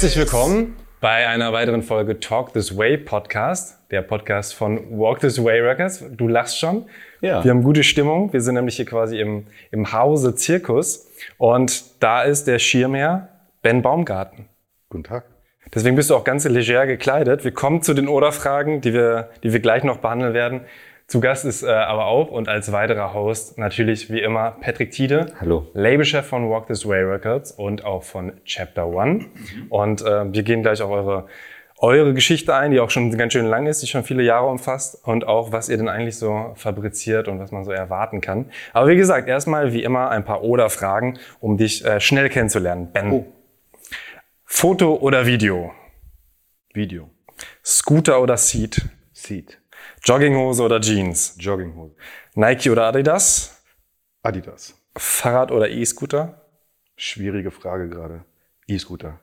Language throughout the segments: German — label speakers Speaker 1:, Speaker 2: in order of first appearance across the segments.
Speaker 1: Herzlich willkommen bei einer weiteren Folge Talk This Way Podcast, der Podcast von Walk This Way Records. Du lachst schon.
Speaker 2: Ja.
Speaker 1: Wir haben gute Stimmung. Wir sind nämlich hier quasi im, im Hause Zirkus. Und da ist der Schirmherr Ben Baumgarten.
Speaker 2: Guten Tag.
Speaker 1: Deswegen bist du auch ganz leger gekleidet. Wir kommen zu den Oder-Fragen, die wir, die wir gleich noch behandeln werden. Zu Gast ist äh, aber auch und als weiterer Host natürlich wie immer Patrick Tiede.
Speaker 2: Hallo.
Speaker 1: Labelchef von Walk This Way Records und auch von Chapter One. Und äh, wir gehen gleich auf eure, eure Geschichte ein, die auch schon ganz schön lang ist, die schon viele Jahre umfasst und auch, was ihr denn eigentlich so fabriziert und was man so erwarten kann. Aber wie gesagt, erstmal wie immer ein paar Oder-Fragen, um dich äh, schnell kennenzulernen. Ben,
Speaker 2: Oh.
Speaker 1: Foto oder Video?
Speaker 2: Video.
Speaker 1: Scooter oder Seat?
Speaker 2: Seat.
Speaker 1: Jogginghose oder Jeans?
Speaker 2: Jogginghose.
Speaker 1: Nike oder Adidas?
Speaker 2: Adidas.
Speaker 1: Fahrrad oder E-Scooter?
Speaker 2: Schwierige Frage gerade. E-Scooter.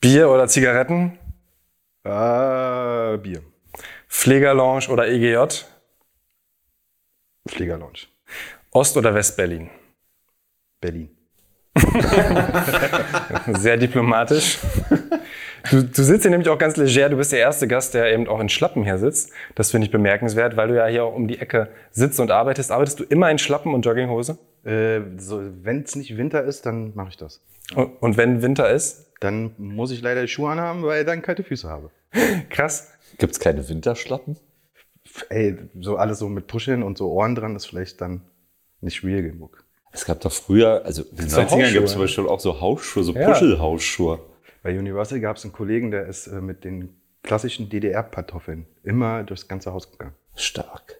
Speaker 1: Bier oder Zigaretten?
Speaker 2: Äh, Bier.
Speaker 1: Pflegerlounge oder EGJ?
Speaker 2: Fliegerlounge.
Speaker 1: Ost- oder West-Berlin?
Speaker 2: Berlin.
Speaker 1: Sehr diplomatisch. Du, du sitzt hier nämlich auch ganz leger. Du bist der erste Gast, der eben auch in Schlappen hier sitzt. Das finde ich bemerkenswert, weil du ja hier auch um die Ecke sitzt und arbeitest. Arbeitest du immer in Schlappen und Jogginghose?
Speaker 2: Äh, so, Wenn es nicht Winter ist, dann mache ich das.
Speaker 1: Und, und wenn Winter ist?
Speaker 2: Dann muss ich leider die Schuhe anhaben, weil ich dann kalte Füße habe.
Speaker 1: Krass.
Speaker 3: Gibt es keine Winterschlappen?
Speaker 2: Ey, so alles so mit Puscheln und so Ohren dran ist vielleicht dann nicht real genug.
Speaker 3: Es gab doch früher, also in den
Speaker 1: So
Speaker 3: 90ern gab es zum Beispiel auch so Hausschuhe, so
Speaker 1: Ja.
Speaker 3: Puschelhausschuhe.
Speaker 2: Bei Universal gab es einen Kollegen, der ist äh, mit den klassischen DDR-Pantoffeln immer durchs ganze Haus gegangen.
Speaker 3: Stark,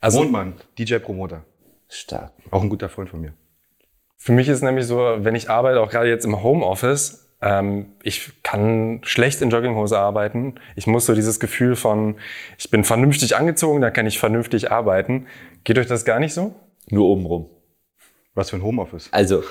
Speaker 1: Also
Speaker 2: Mondmann, DJ-Promoter.
Speaker 3: stark.
Speaker 2: Auch ein guter Freund von mir.
Speaker 1: Für mich ist nämlich so, wenn ich arbeite, auch gerade jetzt im Homeoffice, ähm, ich kann schlecht in Jogginghose arbeiten. Ich muss so dieses Gefühl von, ich bin vernünftig angezogen, da kann ich vernünftig arbeiten. Geht euch das gar nicht so?
Speaker 3: Nur obenrum.
Speaker 2: Was für ein Homeoffice.
Speaker 3: Also,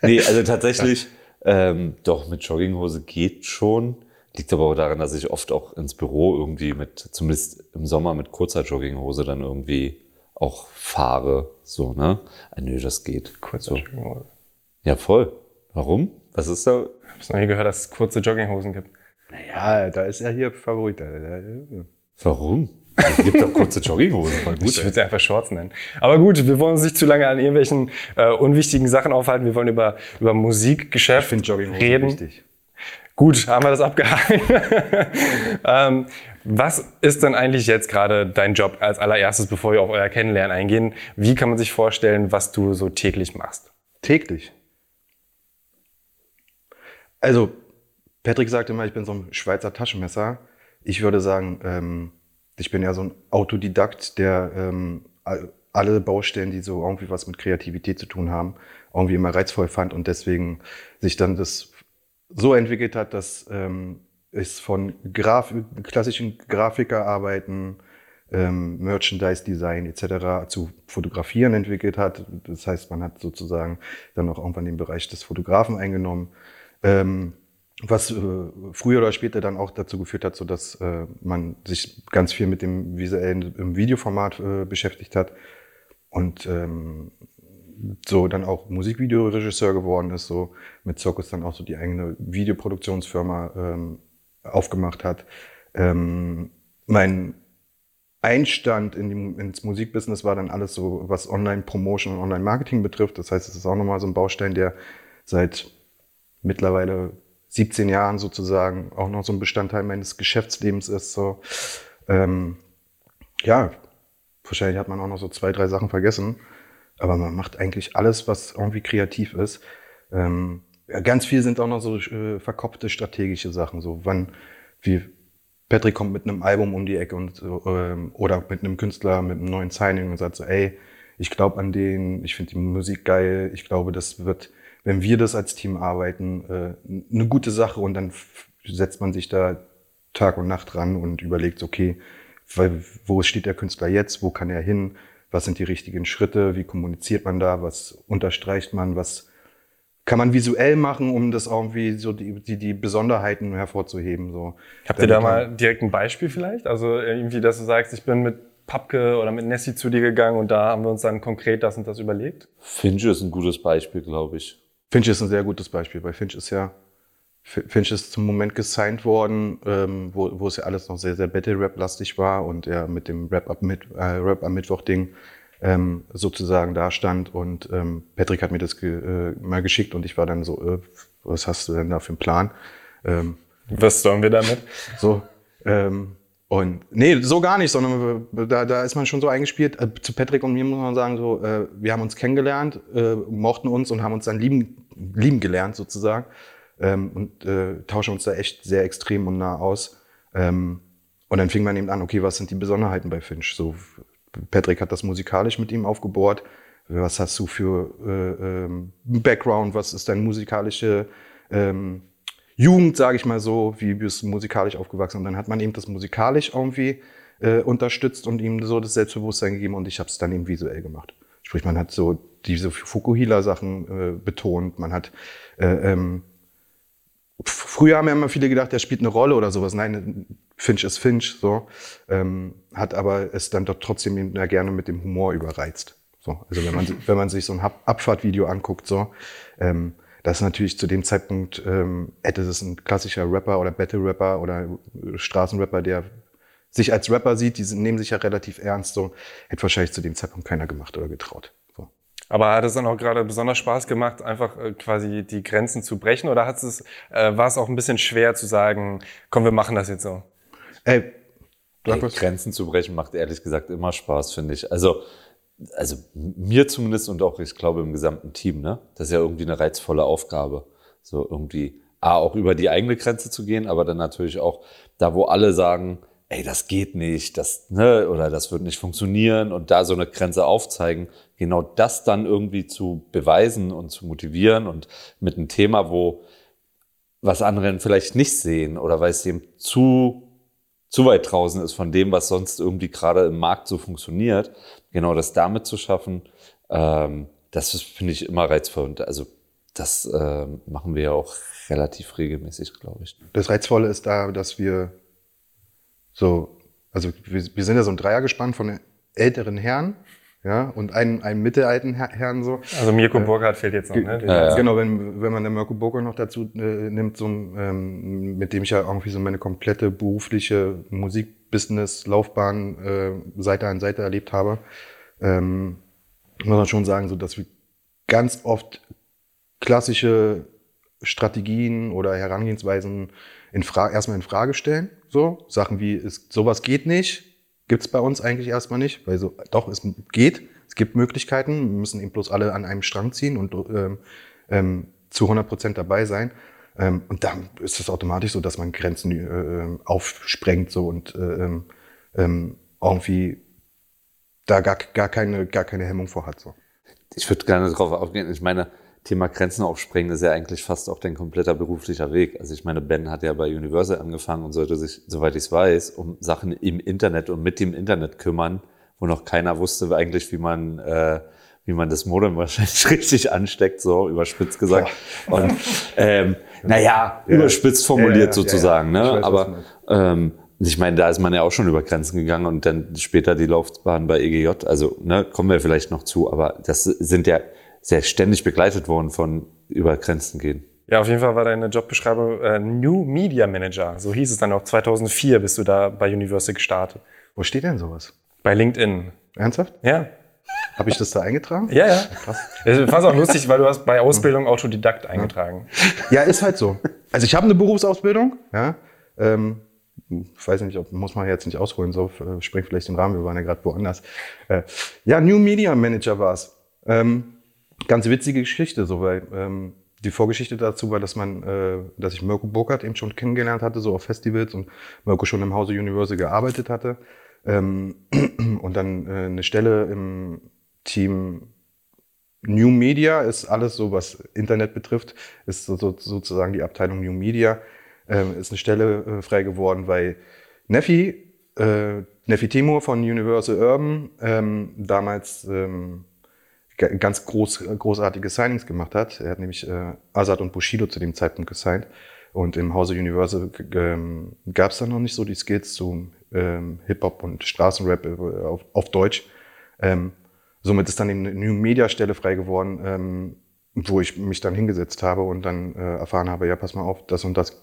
Speaker 3: nee, also tatsächlich, ähm, doch, mit Jogginghose geht schon. Liegt aber auch daran, dass ich oft auch ins Büro irgendwie mit, zumindest im Sommer mit kurzer Jogginghose dann irgendwie auch fahre. So, ne? Ah, nö, das geht.
Speaker 1: Kurze
Speaker 3: so.
Speaker 1: Jogginghose.
Speaker 3: Ja, voll. Warum? Was ist da?
Speaker 1: Ich habe noch nie gehört, dass es kurze Jogginghosen gibt.
Speaker 2: Ja, da ist er hier Favorit.
Speaker 3: Warum? Es gibt doch kurze Jogginghosen. Voll gut,
Speaker 1: Ich würde sie einfach Shorts nennen. Aber gut, wir wollen uns nicht zu lange an irgendwelchen äh, unwichtigen Sachen aufhalten. Wir wollen über, über Musikgeschäft
Speaker 2: Ich finde Jogginghosen
Speaker 1: reden.
Speaker 2: wichtig.
Speaker 1: Gut, haben wir das abgehakt. ähm, was ist denn eigentlich jetzt gerade dein Job als allererstes, bevor wir auf euer Kennenlernen eingehen? Wie kann man sich vorstellen, was du so täglich machst?
Speaker 2: Täglich. Also, Patrick sagt immer, ich bin so ein Schweizer Taschenmesser. Ich würde sagen, ähm, ich bin ja so ein Autodidakt, der ähm, all- alle Baustellen, die so irgendwie was mit Kreativität zu tun haben, irgendwie immer reizvoll fand und deswegen sich dann das so entwickelt hat, dass ähm, es von Graf klassischen Grafikerarbeiten, ähm, Merchandise-Design etc. zu Fotografieren entwickelt hat. Das heißt, man hat sozusagen dann auch irgendwann den Bereich des Fotografen eingenommen, ähm, was äh, früher oder später dann auch dazu geführt hat, so dass äh, man sich ganz viel mit dem visuellen im Videoformat äh, beschäftigt hat und ähm, so dann auch Musikvideoregisseur geworden ist, so mit Circus dann auch so die eigene Videoproduktionsfirma ähm, aufgemacht hat. Ähm, mein Einstand in die, ins Musikbusiness war dann alles so, was Online-Promotion und Online-Marketing betrifft. Das heißt, es ist auch nochmal so ein Baustein, der seit mittlerweile 17 Jahren sozusagen auch noch so ein Bestandteil meines Geschäftslebens ist. So. Ähm, ja, wahrscheinlich hat man auch noch so zwei, drei Sachen vergessen. Aber man macht eigentlich alles, was irgendwie kreativ ist. Ähm, ja, ganz viel sind auch noch so äh, verkopfte strategische Sachen. So, wann, wie Patrick kommt mit einem Album um die Ecke und ähm, oder mit einem Künstler mit einem neuen Signing und sagt so, ey, ich glaube an den, ich finde die Musik geil, ich glaube, das wird, wenn wir das als Team arbeiten, äh, eine gute Sache und dann setzt man sich da Tag und Nacht ran und überlegt, okay, weil, wo steht der Künstler jetzt, wo kann er hin, was sind die richtigen Schritte, wie kommuniziert man da, was unterstreicht man, was kann man visuell machen, um das irgendwie so die, die, die Besonderheiten hervorzuheben. So.
Speaker 1: Habt ihr da mal direkt ein Beispiel vielleicht? Also irgendwie, dass du sagst, ich bin mit Papke oder mit Nessie zu dir gegangen und da haben wir uns dann konkret das und das überlegt?
Speaker 3: Finch ist ein gutes Beispiel, glaube ich.
Speaker 2: Finch ist ein sehr gutes Beispiel, weil Finch ist ja Finch ist zum Moment gesigned worden, ähm, wo, wo es ja alles noch sehr, sehr Battle-Rap-lastig war und er mit dem Rap, ab mit, äh, Rap am Mittwoch-Ding ähm, sozusagen da stand. Und ähm, Patrick hat mir das ge äh, mal geschickt und ich war dann so, äh, was hast du denn da für einen Plan? Ähm,
Speaker 1: was sollen wir damit?
Speaker 2: So, ähm, und nee, so gar nicht, sondern da, da ist man schon so eingespielt. Äh, zu Patrick und mir muss man sagen, so, äh, wir haben uns kennengelernt, äh, mochten uns und haben uns dann lieben, lieben gelernt sozusagen ähm, und äh, tauschen uns da echt sehr extrem und nah aus. Ähm, und dann fing man eben an, okay, was sind die Besonderheiten bei Finch? So, Patrick hat das musikalisch mit ihm aufgebohrt. Was hast du für äh, ähm, Background? Was ist deine musikalische ähm, Jugend, sage ich mal so? Wie bist du musikalisch aufgewachsen? Und dann hat man eben das musikalisch irgendwie äh, unterstützt und ihm so das Selbstbewusstsein gegeben und ich habe es dann eben visuell gemacht. Sprich, man hat so diese Fukuhila-Sachen äh, betont, man hat äh, ähm, Früher haben ja immer viele gedacht, der spielt eine Rolle oder sowas. Nein, Finch ist Finch, so. Ähm, hat aber es dann doch trotzdem ja gerne mit dem Humor überreizt. So. Also wenn man, wenn man sich so ein Abfahrtvideo anguckt, so, ähm, das ist natürlich zu dem Zeitpunkt, ähm, hätte es ein klassischer Rapper oder Battle-Rapper oder Straßenrapper, der sich als Rapper sieht, die nehmen sich ja relativ ernst, so, hätte wahrscheinlich zu dem Zeitpunkt keiner gemacht oder getraut.
Speaker 1: Aber hat es dann auch gerade besonders Spaß gemacht, einfach äh, quasi die Grenzen zu brechen? Oder hat es, äh, war es auch ein bisschen schwer zu sagen, komm, wir machen das jetzt so?
Speaker 3: Ey, Ey Grenzen zu brechen macht ehrlich gesagt immer Spaß, finde ich. Also, also mir zumindest und auch, ich glaube, im gesamten Team, ne? Das ist ja irgendwie eine reizvolle Aufgabe. So irgendwie, A, auch über die eigene Grenze zu gehen, aber dann natürlich auch da, wo alle sagen, ey, das geht nicht, das, ne, oder das wird nicht funktionieren und da so eine Grenze aufzeigen, genau das dann irgendwie zu beweisen und zu motivieren und mit einem Thema, wo was andere vielleicht nicht sehen oder weil es eben zu, zu weit draußen ist von dem, was sonst irgendwie gerade im Markt so funktioniert, genau das damit zu schaffen, ähm, das finde ich immer reizvoll und also das äh, machen wir ja auch relativ regelmäßig, glaube ich.
Speaker 2: Das Reizvolle ist da, dass wir so, also wir, wir sind ja so ein Dreiergespann von älteren Herren, ja, und einen, einen mittelalten Herrn so.
Speaker 1: Also Mirko äh, Burkhardt fehlt jetzt noch, ne?
Speaker 2: Ja, genau, wenn, wenn man den Mirko Burkhardt noch dazu äh, nimmt, so, ähm, mit dem ich ja irgendwie so meine komplette berufliche Musikbusiness-Laufbahn äh, Seite an Seite erlebt habe, ähm, muss man schon sagen, so dass wir ganz oft klassische Strategien oder Herangehensweisen in Fra erstmal in Frage stellen so, Sachen wie, ist, sowas geht nicht, gibt's bei uns eigentlich erstmal nicht, weil so, doch, es geht, es gibt Möglichkeiten, wir müssen eben bloß alle an einem Strang ziehen und ähm, ähm, zu 100 Prozent dabei sein. Ähm, und dann ist es automatisch so, dass man Grenzen äh, aufsprengt so und äh, ähm, ähm, irgendwie da gar, gar, keine, gar keine Hemmung vor hat. So.
Speaker 3: Ich würde gerne darauf aufgehen. Ich meine, Thema Grenzen aufsprengen ist ja eigentlich fast auch dein kompletter beruflicher Weg. Also ich meine, Ben hat ja bei Universal angefangen und sollte sich, soweit ich es weiß, um Sachen im Internet und mit dem Internet kümmern, wo noch keiner wusste eigentlich, wie man, äh, wie man das Modem wahrscheinlich richtig ansteckt, so überspitzt gesagt. Ja. Und ähm, naja, ja. überspitzt formuliert ja, sozusagen. Ne? Weiß, Aber ähm, ich meine, da ist man ja auch schon über Grenzen gegangen und dann später die Laufbahn bei EGJ. Also ne, kommen wir vielleicht noch zu, aber das sind ja sehr ständig begleitet worden von über Grenzen gehen.
Speaker 1: Ja, auf jeden Fall war deine Jobbeschreibung äh, New Media Manager. So hieß es dann auch. 2004 bist du da bei Universal gestartet.
Speaker 2: Wo steht denn sowas?
Speaker 1: Bei LinkedIn.
Speaker 2: Ernsthaft?
Speaker 1: Ja.
Speaker 2: Habe ich das da eingetragen?
Speaker 1: Ja, ja. Krass. Ich fand es auch lustig, weil du hast bei Ausbildung Autodidakt eingetragen.
Speaker 2: Ja, ist halt so. Also ich habe eine Berufsausbildung, ja. Ähm, ich weiß nicht, ob muss man jetzt nicht ausholen, so äh, springt vielleicht den Rahmen, wir waren ja gerade woanders. Äh, ja, New Media Manager war's. Ähm, ganz witzige Geschichte, so, weil ähm, die Vorgeschichte dazu war, dass man, äh, dass ich Mirko Burkhardt eben schon kennengelernt hatte, so auf Festivals und Mirko schon im Hause Universal gearbeitet hatte. Ähm, und dann äh, eine Stelle im Team New Media ist alles so, was Internet betrifft, ist so, so, sozusagen die Abteilung New Media, ähm, ist eine Stelle äh, frei geworden, weil Neffi, äh, Neffi Timur von Universal Urban ähm, damals ähm, ganz groß, großartige Signings gemacht hat. Er hat nämlich äh, Azad und Bushido zu dem Zeitpunkt gesigned. Und im Hause Universal ähm, gab es dann noch nicht so die Skills zu ähm, Hip-Hop und Straßenrap äh, auf, auf Deutsch. Ähm, somit ist dann eben eine New Media Stelle frei geworden. Ähm, wo ich mich dann hingesetzt habe und dann äh, erfahren habe, ja, pass mal auf, das und das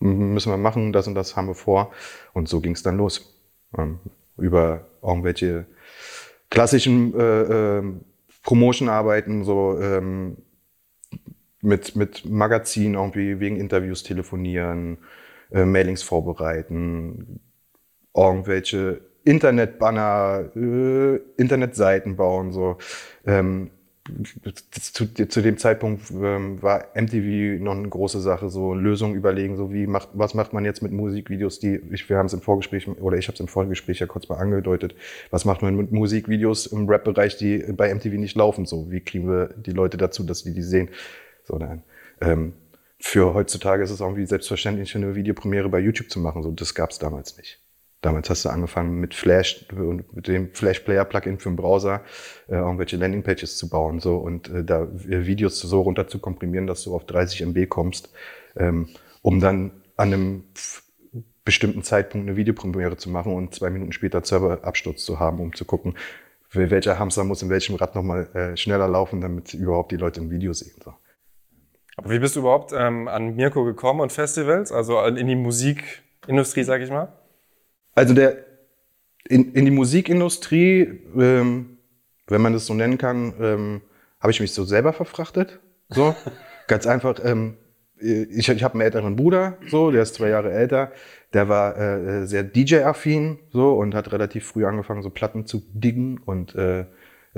Speaker 2: müssen wir machen, das und das haben wir vor. Und so ging es dann los. Ähm, über irgendwelche klassischen äh, äh, Promotion-Arbeiten, so ähm, mit, mit Magazinen irgendwie wegen Interviews telefonieren, äh, Mailings vorbereiten, irgendwelche Internetbanner, äh, Internetseiten bauen, so. Ähm, zu, zu dem Zeitpunkt ähm, war MTV noch eine große Sache, so Lösungen überlegen, so wie macht, was macht man jetzt mit Musikvideos, die, ich, wir haben es im Vorgespräch, oder ich habe es im Vorgespräch ja kurz mal angedeutet, was macht man mit Musikvideos im Rap-Bereich, die bei MTV nicht laufen, so, wie kriegen wir die Leute dazu, dass die die sehen, so, dann, ähm, für heutzutage ist es irgendwie selbstverständlich, eine Videopremiere bei YouTube zu machen, so, das gab es damals nicht. Damals hast du angefangen mit Flash und mit dem Flash Player Plugin für den Browser äh, irgendwelche Landingpages zu bauen so und äh, da äh, Videos so runter zu komprimieren, dass du auf 30 MB kommst, ähm, um dann an einem bestimmten Zeitpunkt eine Videopremiere zu machen und zwei Minuten später Serverabsturz zu haben, um zu gucken, welcher Hamster muss in welchem Rad nochmal äh, schneller laufen, damit überhaupt die Leute ein Video sehen. So.
Speaker 1: Aber wie bist du überhaupt ähm, an Mirko gekommen und Festivals, also in die Musikindustrie, sag ich mal?
Speaker 2: Also der in, in die Musikindustrie, ähm, wenn man das so nennen kann, ähm, habe ich mich so selber verfrachtet. So ganz einfach. Ähm, ich ich habe einen älteren Bruder, so der ist zwei Jahre älter. Der war äh, sehr DJ-affin so und hat relativ früh angefangen, so Platten zu diggen und äh,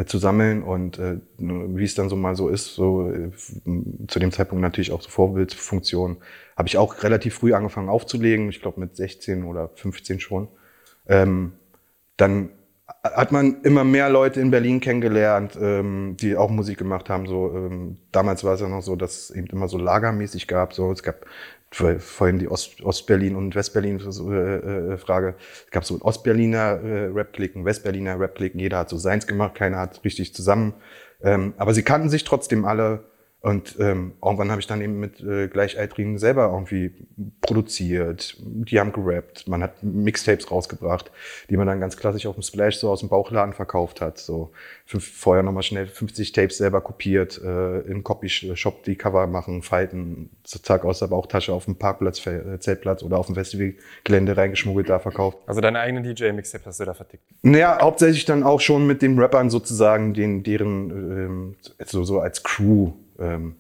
Speaker 2: zu sammeln und äh, wie es dann so mal so ist, so äh, zu dem Zeitpunkt natürlich auch so Vorbildfunktion, habe ich auch relativ früh angefangen aufzulegen, ich glaube mit 16 oder 15 schon. Ähm, dann hat man immer mehr Leute in Berlin kennengelernt, ähm, die auch Musik gemacht haben. So ähm, damals war es ja noch so, dass es eben immer so lagermäßig gab. So es gab vorhin die Ost, Ostberlin und Westberlin äh, äh. Es gab so Ostberliner äh, Rap-Klick, ein Westberliner Rap-Klick. Jeder hat so seins gemacht, keiner hat richtig zusammen. Ähm, aber sie kannten sich trotzdem alle und ähm, irgendwann habe ich dann eben mit äh, Gleichaltrigen selber irgendwie produziert. Die haben gerappt. Man hat Mixtapes rausgebracht, die man dann ganz klassisch auf dem Splash so aus dem Bauchladen verkauft hat. So fünf, vorher nochmal schnell 50 Tapes selber kopiert, äh, im Copy-Shop die Cover machen, falten, zack aus der Bauchtasche auf dem Parkplatz, äh, Zeltplatz oder auf dem Festivalgelände reingeschmuggelt, da verkauft.
Speaker 1: Also deine eigene DJ-Mixtape hast du da vertickt?
Speaker 2: Naja, hauptsächlich dann auch schon mit den Rappern sozusagen, den, deren ähm, so, so als Crew ähm,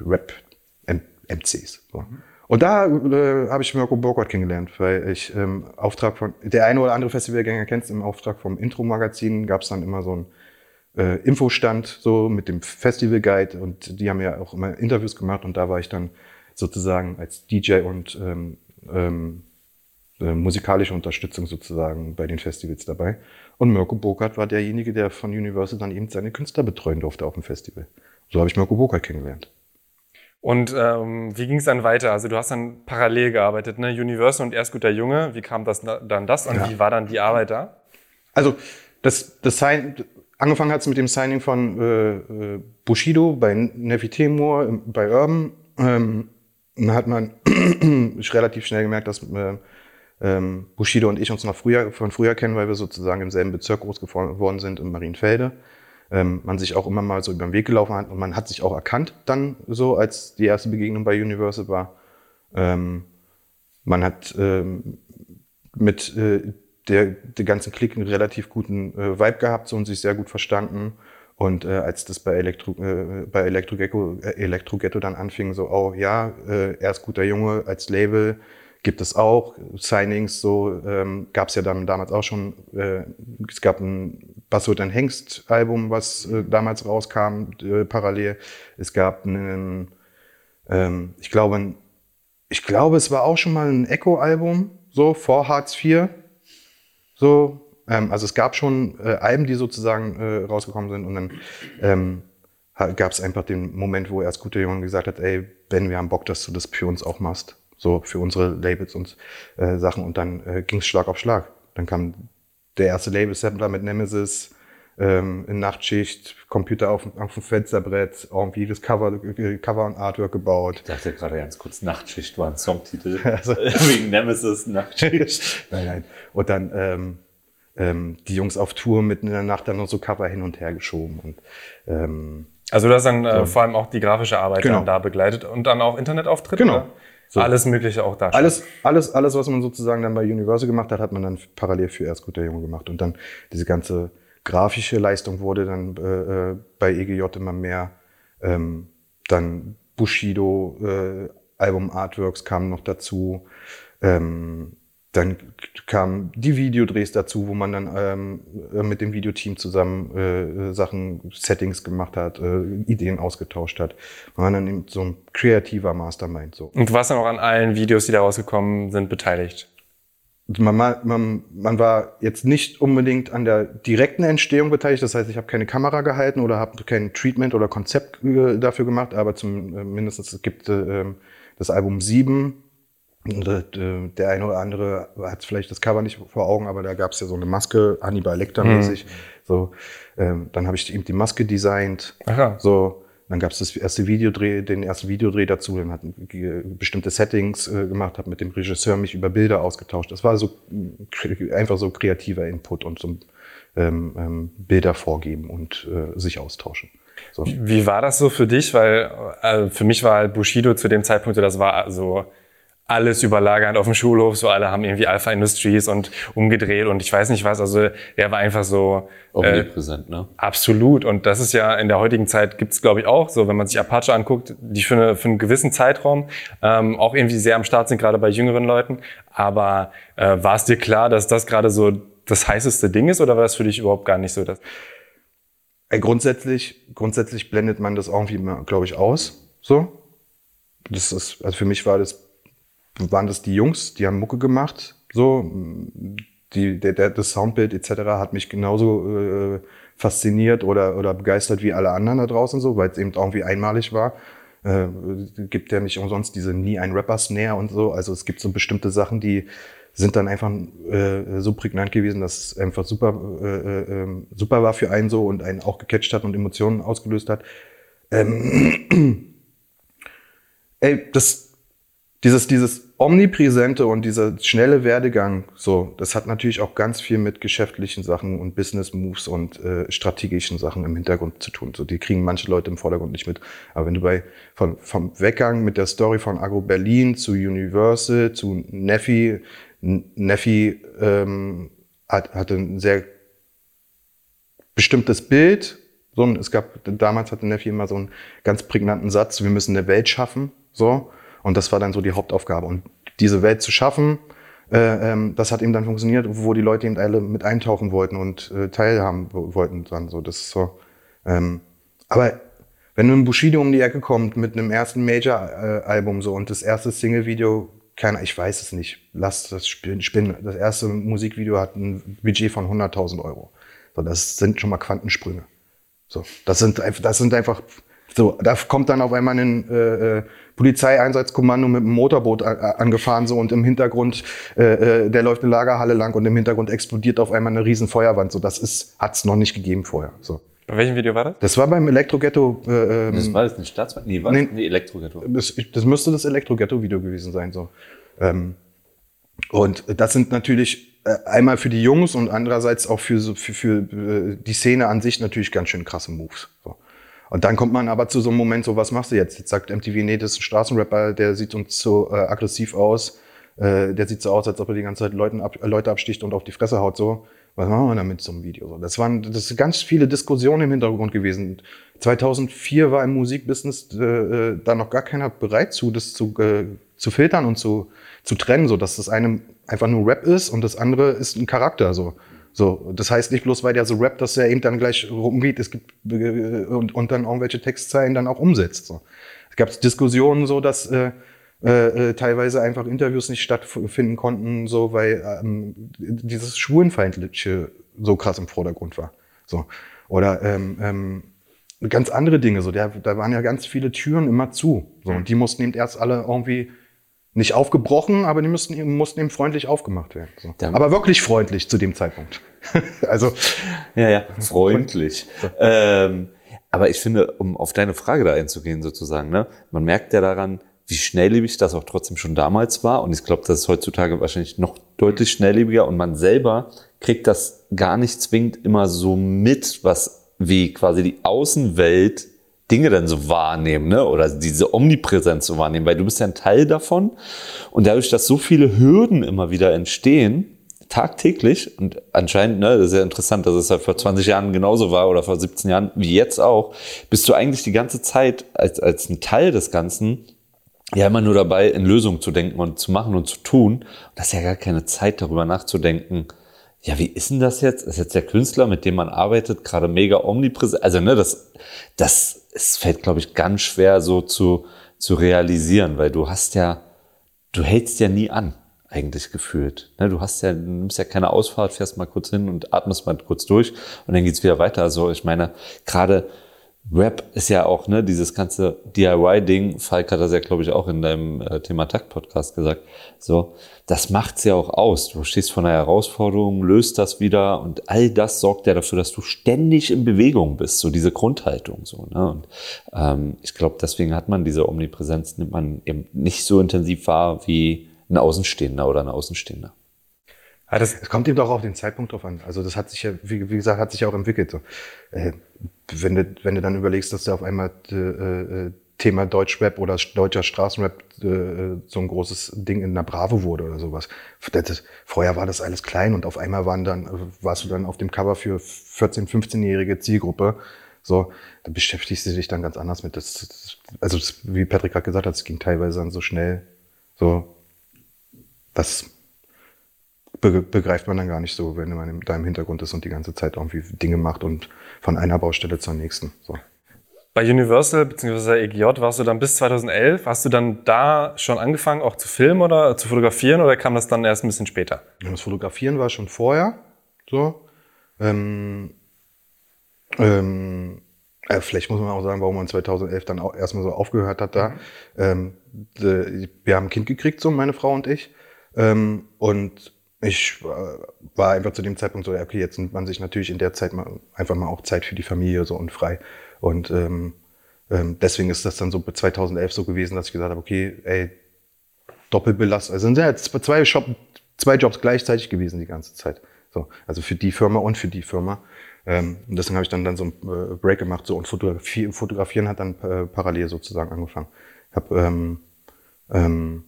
Speaker 2: Rap-MCs. So. Und da äh, habe ich Mirko Burkhardt kennengelernt, weil ich ähm, Auftrag von, der eine oder andere Festivalgänger kennt es, im Auftrag vom Intro-Magazin gab es dann immer so ein äh, Infostand so mit dem Festival-Guide und die haben ja auch immer Interviews gemacht und da war ich dann sozusagen als DJ und ähm, ähm, äh, musikalische Unterstützung sozusagen bei den Festivals dabei. Und Mirko Burkhardt war derjenige, der von Universal dann eben seine Künstler betreuen durfte auf dem Festival. So habe ich Mirko Burkhardt kennengelernt.
Speaker 1: Und ähm, wie ging es dann weiter? Also du hast dann parallel gearbeitet, ne? Universal und erst guter Junge. Wie kam das dann das und ja. wie war dann die Arbeit da?
Speaker 2: Also das, das Sign, angefangen hat es mit dem Signing von äh, äh Bushido bei Nevi Temur, bei Urban. Ähm, dann hat man relativ schnell gemerkt, dass äh, ähm, Bushido und ich uns noch früher, von früher kennen, weil wir sozusagen im selben Bezirk groß geworden sind, in Marienfelde ähm, man sich auch immer mal so über den Weg gelaufen hat und man hat sich auch erkannt dann so, als die erste Begegnung bei Universal war. Ähm, man hat ähm, mit äh, der, der ganzen Klick einen relativ guten äh, Vibe gehabt so, und sich sehr gut verstanden. Und äh, als das bei Elektro, äh, bei Elektro Ghetto, äh, Elektro dann anfing, so, oh ja, äh, er ist guter Junge als Label, gibt es auch. Signings, so ähm, gab es ja dann damals auch schon. Äh, es gab ein Basso ein Hengst-Album, was äh, damals rauskam, äh, parallel. Es gab einen, ähm, ich glaube, ein, ich glaube, es war auch schon mal ein Echo-Album, so vor Hartz IV. So, ähm, also es gab schon äh, Alben, die sozusagen äh, rausgekommen sind und dann ähm, gab es einfach den Moment, wo erst gute Junge gesagt hat, ey, Ben, wir haben Bock, dass du das für uns auch machst so für unsere Labels und äh, Sachen. Und dann äh, ging es Schlag auf Schlag. Dann kam der erste Label-Sampler mit Nemesis, ähm, in Nachtschicht, Computer auf, auf dem Fensterbrett, irgendwie das Cover, Cover und Artwork gebaut.
Speaker 3: Ich dachte gerade ganz kurz, Nachtschicht war ein Songtitel. Also, Wegen Nemesis, Nachtschicht.
Speaker 2: nein, nein. Und dann ähm, ähm, die Jungs auf Tour mitten in der Nacht dann noch so Cover hin und her geschoben. Und ähm,
Speaker 1: Also du hast dann äh, vor allem auch die grafische Arbeit
Speaker 2: Genau.
Speaker 1: dann da begleitet und dann auch Internetauftritte?
Speaker 2: Genau.
Speaker 1: oder?
Speaker 2: So.
Speaker 1: Alles Mögliche auch da.
Speaker 2: Alles, alles, alles, was man sozusagen dann bei Universal gemacht hat, hat man dann parallel für Erst guter Junge gemacht. Und dann diese ganze grafische Leistung wurde dann äh, äh, bei EGJ immer mehr. Ähm, dann Bushido, äh, Album Artworks kamen noch dazu. Ähm, dann kamen die Videodrehs dazu, wo man dann ähm, äh, mit dem Videoteam zusammen äh, äh, Sachen, Settings gemacht hat, äh, Ideen ausgetauscht hat. Man war dann eben so ein kreativer Mastermind. So.
Speaker 1: Und du warst dann auch an allen Videos, die da rausgekommen sind, beteiligt.
Speaker 2: man, man, man, war jetzt nicht unbedingt an der direkten Entstehung beteiligt. Das heißt, ich habe keine Kamera gehalten oder habe kein Treatment oder Konzept äh, dafür gemacht, aber zum mindestens es gibt äh, ähm, das Album 7. Äh, der eine oder andere hat vielleicht das Cover nicht vor Augen, aber da gab es ja so eine Maske, Hannibal Lecter mäßig. So, ähm, dann habe ich eben die Maske designt.
Speaker 1: Ach ja.
Speaker 2: So, dann gab es das erste Videodreh, den ersten Videodreh dazu, dann hat äh, bestimmte Settings äh, gemacht, habe mit dem Regisseur mich über Bilder ausgetauscht. Das war so einfach so kreativer Input und so ähm, ähm, Bilder vorgeben und äh, sich austauschen. So.
Speaker 1: Wie war das so für dich? Weil äh, für mich war Bushido zu dem Zeitpunkt, das war so alles überlagernd auf dem Schulhof, so alle haben irgendwie Alpha Industries und umgedreht und ich weiß nicht was. Also der war einfach so äh,
Speaker 3: Omnipräsent, ne?
Speaker 1: absolut. Und das ist ja in der heutigen Zeit gibt's glaube ich auch so, wenn man sich Apache anguckt, die für, eine, für einen gewissen Zeitraum ähm, auch irgendwie sehr am Start sind, gerade bei jüngeren Leuten. Aber äh, war es dir klar, dass das gerade so das heißeste Ding ist oder war das für dich überhaupt gar nicht so? Das
Speaker 2: Äh, grundsätzlich, grundsätzlich blendet man das irgendwie, glaube ich, aus. So. Das ist, also für mich war das, waren das die Jungs, die haben Mucke gemacht. So. Die, der, der, das Soundbild etc. hat mich genauso äh, fasziniert oder, oder begeistert wie alle anderen da draußen so, weil es eben irgendwie einmalig war. Äh, gibt ja nicht umsonst diese nie ein Rapper-Snare und so. Also es gibt so bestimmte Sachen, die sind dann einfach äh, so prägnant gewesen, dass es einfach super, äh, äh, ähm, super war für einen so und einen auch gecatcht hat und Emotionen ausgelöst hat. Ähm, ey, das, dieses, dieses omnipräsente und dieser schnelle Werdegang, so, das hat natürlich auch ganz viel mit geschäftlichen Sachen und Business Moves und äh, strategischen Sachen im Hintergrund zu tun. So, die kriegen manche Leute im Vordergrund nicht mit. Aber wenn du bei von, vom Weggang mit der Story von Agro Berlin zu Universal zu Neffi, Neffi ähm, hat, hatte ein sehr bestimmtes Bild. So, es gab, damals hatte Neffi immer so einen ganz prägnanten Satz, wir müssen eine Welt schaffen. So. Und das war dann so die Hauptaufgabe. Und diese Welt zu schaffen, äh, ähm, das hat eben dann funktioniert, wo die Leute eben alle mit eintauchen wollten und äh, teilhaben wo- wollten dann so. Das ist so. Ähm, aber wenn nun Bushido um die Ecke kommt mit einem ersten Major-Album so und das erste Single-Video, keiner, ich weiß es nicht, lass das spinnen. Das erste Musikvideo hat ein Budget von 100.000 Euro. So, das sind schon mal Quantensprünge. So, das sind das sind einfach, so, da kommt dann auf einmal ein äh, äh, Polizeieinsatzkommando mit einem Motorboot angefahren so und im Hintergrund, äh, äh, der läuft eine Lagerhalle lang und im Hintergrund explodiert auf einmal eine riesen Feuerwand. So, das ist, hat's noch nicht gegeben vorher. So,
Speaker 1: bei welchem Video war das?
Speaker 2: das war beim Elektro-Ghetto. Äh, ähm,
Speaker 3: Das war das nicht Staatsbank? Nee, war
Speaker 2: Nee.
Speaker 3: das? Nee, Elektro-Ghetto.
Speaker 2: das, das müsste das Elektro-Ghetto-Video gewesen sein. So. Ähm, und das sind natürlich äh, einmal für die Jungs und andererseits auch für, für, für äh, die Szene an sich natürlich ganz schön krasse Moves. So. Und dann kommt man aber zu so einem Moment, so was machst du jetzt? Jetzt sagt MTV, nee, das ist ein Straßenrapper, der sieht uns so äh, aggressiv aus. Äh, der sieht so aus, als ob er die ganze Zeit Leuten ab, äh, Leute absticht und auf die Fresse haut. So, was machen wir damit zum Video? So, das waren das sind ganz viele Diskussionen im Hintergrund gewesen. 2004 war im Musikbusiness äh, äh, da noch gar keiner bereit zu, das zu, äh, zu filtern und zu, zu trennen, so dass das eine einfach nur Rap ist und das andere ist ein Charakter. So. So, das heißt nicht bloß, weil der so rappt, dass er eben dann gleich rumgeht, es gibt äh, und, und dann irgendwelche Textzeilen dann auch umsetzt. So. Es gab Diskussionen so, dass äh, äh, äh, teilweise einfach Interviews nicht stattfinden konnten, so weil ähm, dieses Schwulenfeindliche so krass im Vordergrund war. So. Oder ähm, ähm, ganz andere Dinge. So, der, da waren ja ganz viele Türen immer zu. So, und die mussten eben erst alle irgendwie nicht aufgebrochen, aber die mussten, eben- mussten eben freundlich aufgemacht werden. So. Aber wirklich freundlich zu dem Zeitpunkt. also,
Speaker 3: Ja, ja, freundlich. Ähm, aber ich finde, um auf deine Frage da einzugehen sozusagen, ne, man merkt ja daran, wie schnelllebig das auch trotzdem schon damals war. Und ich glaube, das ist heutzutage wahrscheinlich noch deutlich schnelllebiger. Und man selber kriegt das gar nicht zwingend immer so mit, was wie quasi die Außenwelt Dinge dann so wahrnehmen, ne? oder diese Omnipräsenz so wahrnehmen, weil du bist ja ein Teil davon und dadurch, dass so viele Hürden immer wieder entstehen, tagtäglich und anscheinend, ne, das ist ja interessant, dass es halt vor 20 Jahren genauso war oder vor 17 Jahren wie jetzt auch, bist du eigentlich die ganze Zeit als, als ein Teil des Ganzen ja immer nur dabei, in Lösungen zu denken und zu machen und zu tun. Und das ist ja gar keine Zeit, darüber nachzudenken, ja, wie ist denn das jetzt? Ist jetzt der Künstler, mit dem man arbeitet, gerade mega omnipräsent? Also, ne, das, das, es fällt, glaube ich, ganz schwer so zu, zu realisieren, weil du hast ja, du hältst ja nie an eigentlich gefühlt. Ne, du hast ja, du nimmst ja keine Ausfahrt, fährst mal kurz hin und atmest mal kurz durch und dann geht's wieder weiter. Also ich meine, gerade Rap ist ja auch, ne, dieses ganze DIY-Ding, Falk hat das ja, glaube ich, auch in deinem äh, Thema Takt-Podcast gesagt, so, das macht's ja auch aus. Du stehst vor einer Herausforderung, löst das wieder und all das sorgt ja dafür, dass du ständig in Bewegung bist, so diese Grundhaltung, so, ne, und ähm, ich glaube, deswegen hat man diese Omnipräsenz, nimmt man eben nicht so intensiv wahr wie ein Außenstehender oder eine Außenstehender.
Speaker 2: Ja, das, es kommt eben doch auf den Zeitpunkt drauf an. Also das hat sich ja, wie, wie gesagt, hat sich ja auch entwickelt. So. Äh, wenn, du, wenn du dann überlegst, dass da auf einmal äh, äh, Thema Deutschrap oder deutscher Straßenrap äh, so ein großes Ding in der Bravo wurde oder sowas. Das, vorher war das alles klein und auf einmal waren dann, warst du dann auf dem Cover für 14-, 15-jährige Zielgruppe. So, da beschäftigst du dich dann ganz anders mit. Das, also das, wie Patrick gerade gesagt hat, es ging teilweise dann so schnell. So, das begreift man dann gar nicht so, wenn man da im Hintergrund ist und die ganze Zeit irgendwie Dinge macht und von einer Baustelle zur nächsten. So.
Speaker 1: Bei Universal bzw. EGJ warst du dann bis 2011. Hast du dann da schon angefangen, auch zu filmen oder zu fotografieren oder kam das dann erst ein bisschen später?
Speaker 2: Das Fotografieren war schon vorher. So. Ähm, ähm, äh, vielleicht muss man auch sagen, warum man 2011 dann auch erstmal so aufgehört hat da. Ähm, wir haben ein Kind gekriegt, so meine Frau und ich. Ähm, und ich äh, war einfach zu dem Zeitpunkt so, okay, jetzt nimmt man sich natürlich in der Zeit mal einfach mal auch Zeit für die Familie so und frei. Und ähm, ähm, deswegen ist das dann so 2011 so gewesen, dass ich gesagt habe, okay, ey, Doppelbelastung. Also sind ja zwei, Shop, zwei Jobs gleichzeitig gewesen die ganze Zeit. So, also für die Firma und für die Firma. Ähm, und deswegen habe ich dann, dann so einen äh, Break gemacht so und Fotografieren, Fotografieren hat dann äh, parallel sozusagen angefangen. Ich habe ähm, ähm,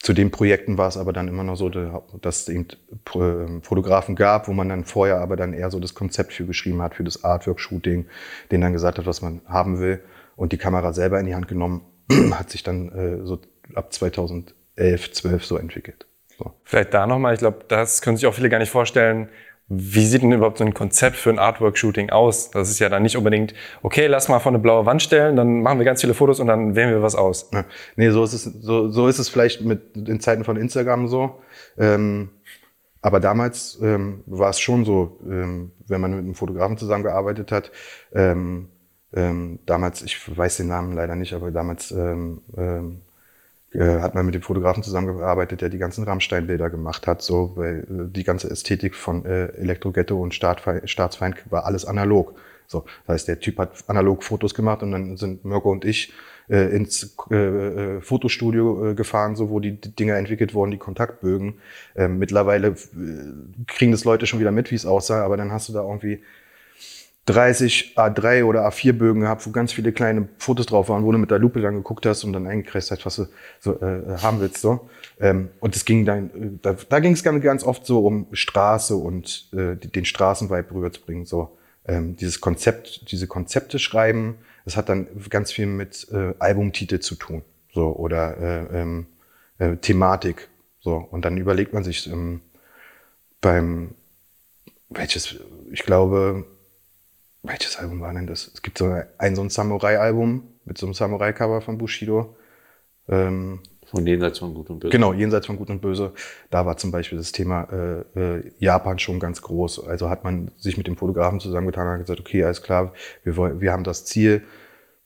Speaker 2: zu den Projekten war es aber dann immer noch so, dass es eben ähm, Fotografen gab, wo man dann vorher aber dann eher so das Konzept für geschrieben hat, für das Artwork-Shooting, den dann gesagt hat, was man haben will und die Kamera selber in die Hand genommen, hat sich dann äh, so ab 2011, 12 so entwickelt. So.
Speaker 1: Vielleicht da nochmal, ich glaube, das können sich auch viele gar nicht vorstellen, wie sieht denn überhaupt so ein Konzept für ein Artwork-Shooting aus? Das ist ja dann nicht unbedingt, okay, lass mal vor eine blaue Wand stellen, dann machen wir ganz viele Fotos und dann wählen wir was aus.
Speaker 2: Nee, so ist es, so, so ist es vielleicht mit in Zeiten von Instagram so. Ähm, aber damals ähm, war es schon so, ähm, wenn man mit einem Fotografen zusammengearbeitet hat, ähm, ähm, damals, ich weiß den Namen leider nicht, aber damals ähm, ähm, äh, hat man mit dem Fotografen zusammengearbeitet, der die ganzen Rammstein-Bilder gemacht hat, so, weil äh, die ganze Ästhetik von äh, Elektroghetto und Staatfeind, Staatsfeind war alles analog. So, das heißt, der Typ hat analog Fotos gemacht und dann sind Mirko und ich äh, ins äh, äh, Fotostudio äh, gefahren, so wo die Dinger entwickelt wurden, die Kontaktbögen. Ähm, mittlerweile äh, kriegen das Leute schon wieder mit, wie es aussah, aber dann hast du da irgendwie 30 A3 oder A4 Bögen gehabt, wo ganz viele kleine Fotos drauf waren, wo du mit der Lupe dann geguckt hast und dann eingekreist hast, was du so, äh, haben willst. So. Ähm, und es ging dann, äh, da, da ging es ganz, oft so um Straße und äh, den Straßenvibe rüberzubringen. So. Ähm, dieses Konzept, diese Konzepte schreiben, das hat dann ganz viel mit äh, Albumtitel zu tun. So, oder äh, ähm, äh, Thematik. So. Und dann überlegt man sich ähm, beim welches, ich glaube, welches Album war denn das? Es gibt so ein, so ein Samurai-Album mit so einem Samurai-Cover von Bushido.
Speaker 3: Ähm, von Jenseits von Gut und Böse.
Speaker 2: Genau, Jenseits von Gut und Böse. Da war zum Beispiel das Thema äh, äh, Japan schon ganz groß. Also hat man sich mit dem Fotografen zusammengetan und gesagt, okay, alles klar, wir, wollen, wir haben das Ziel.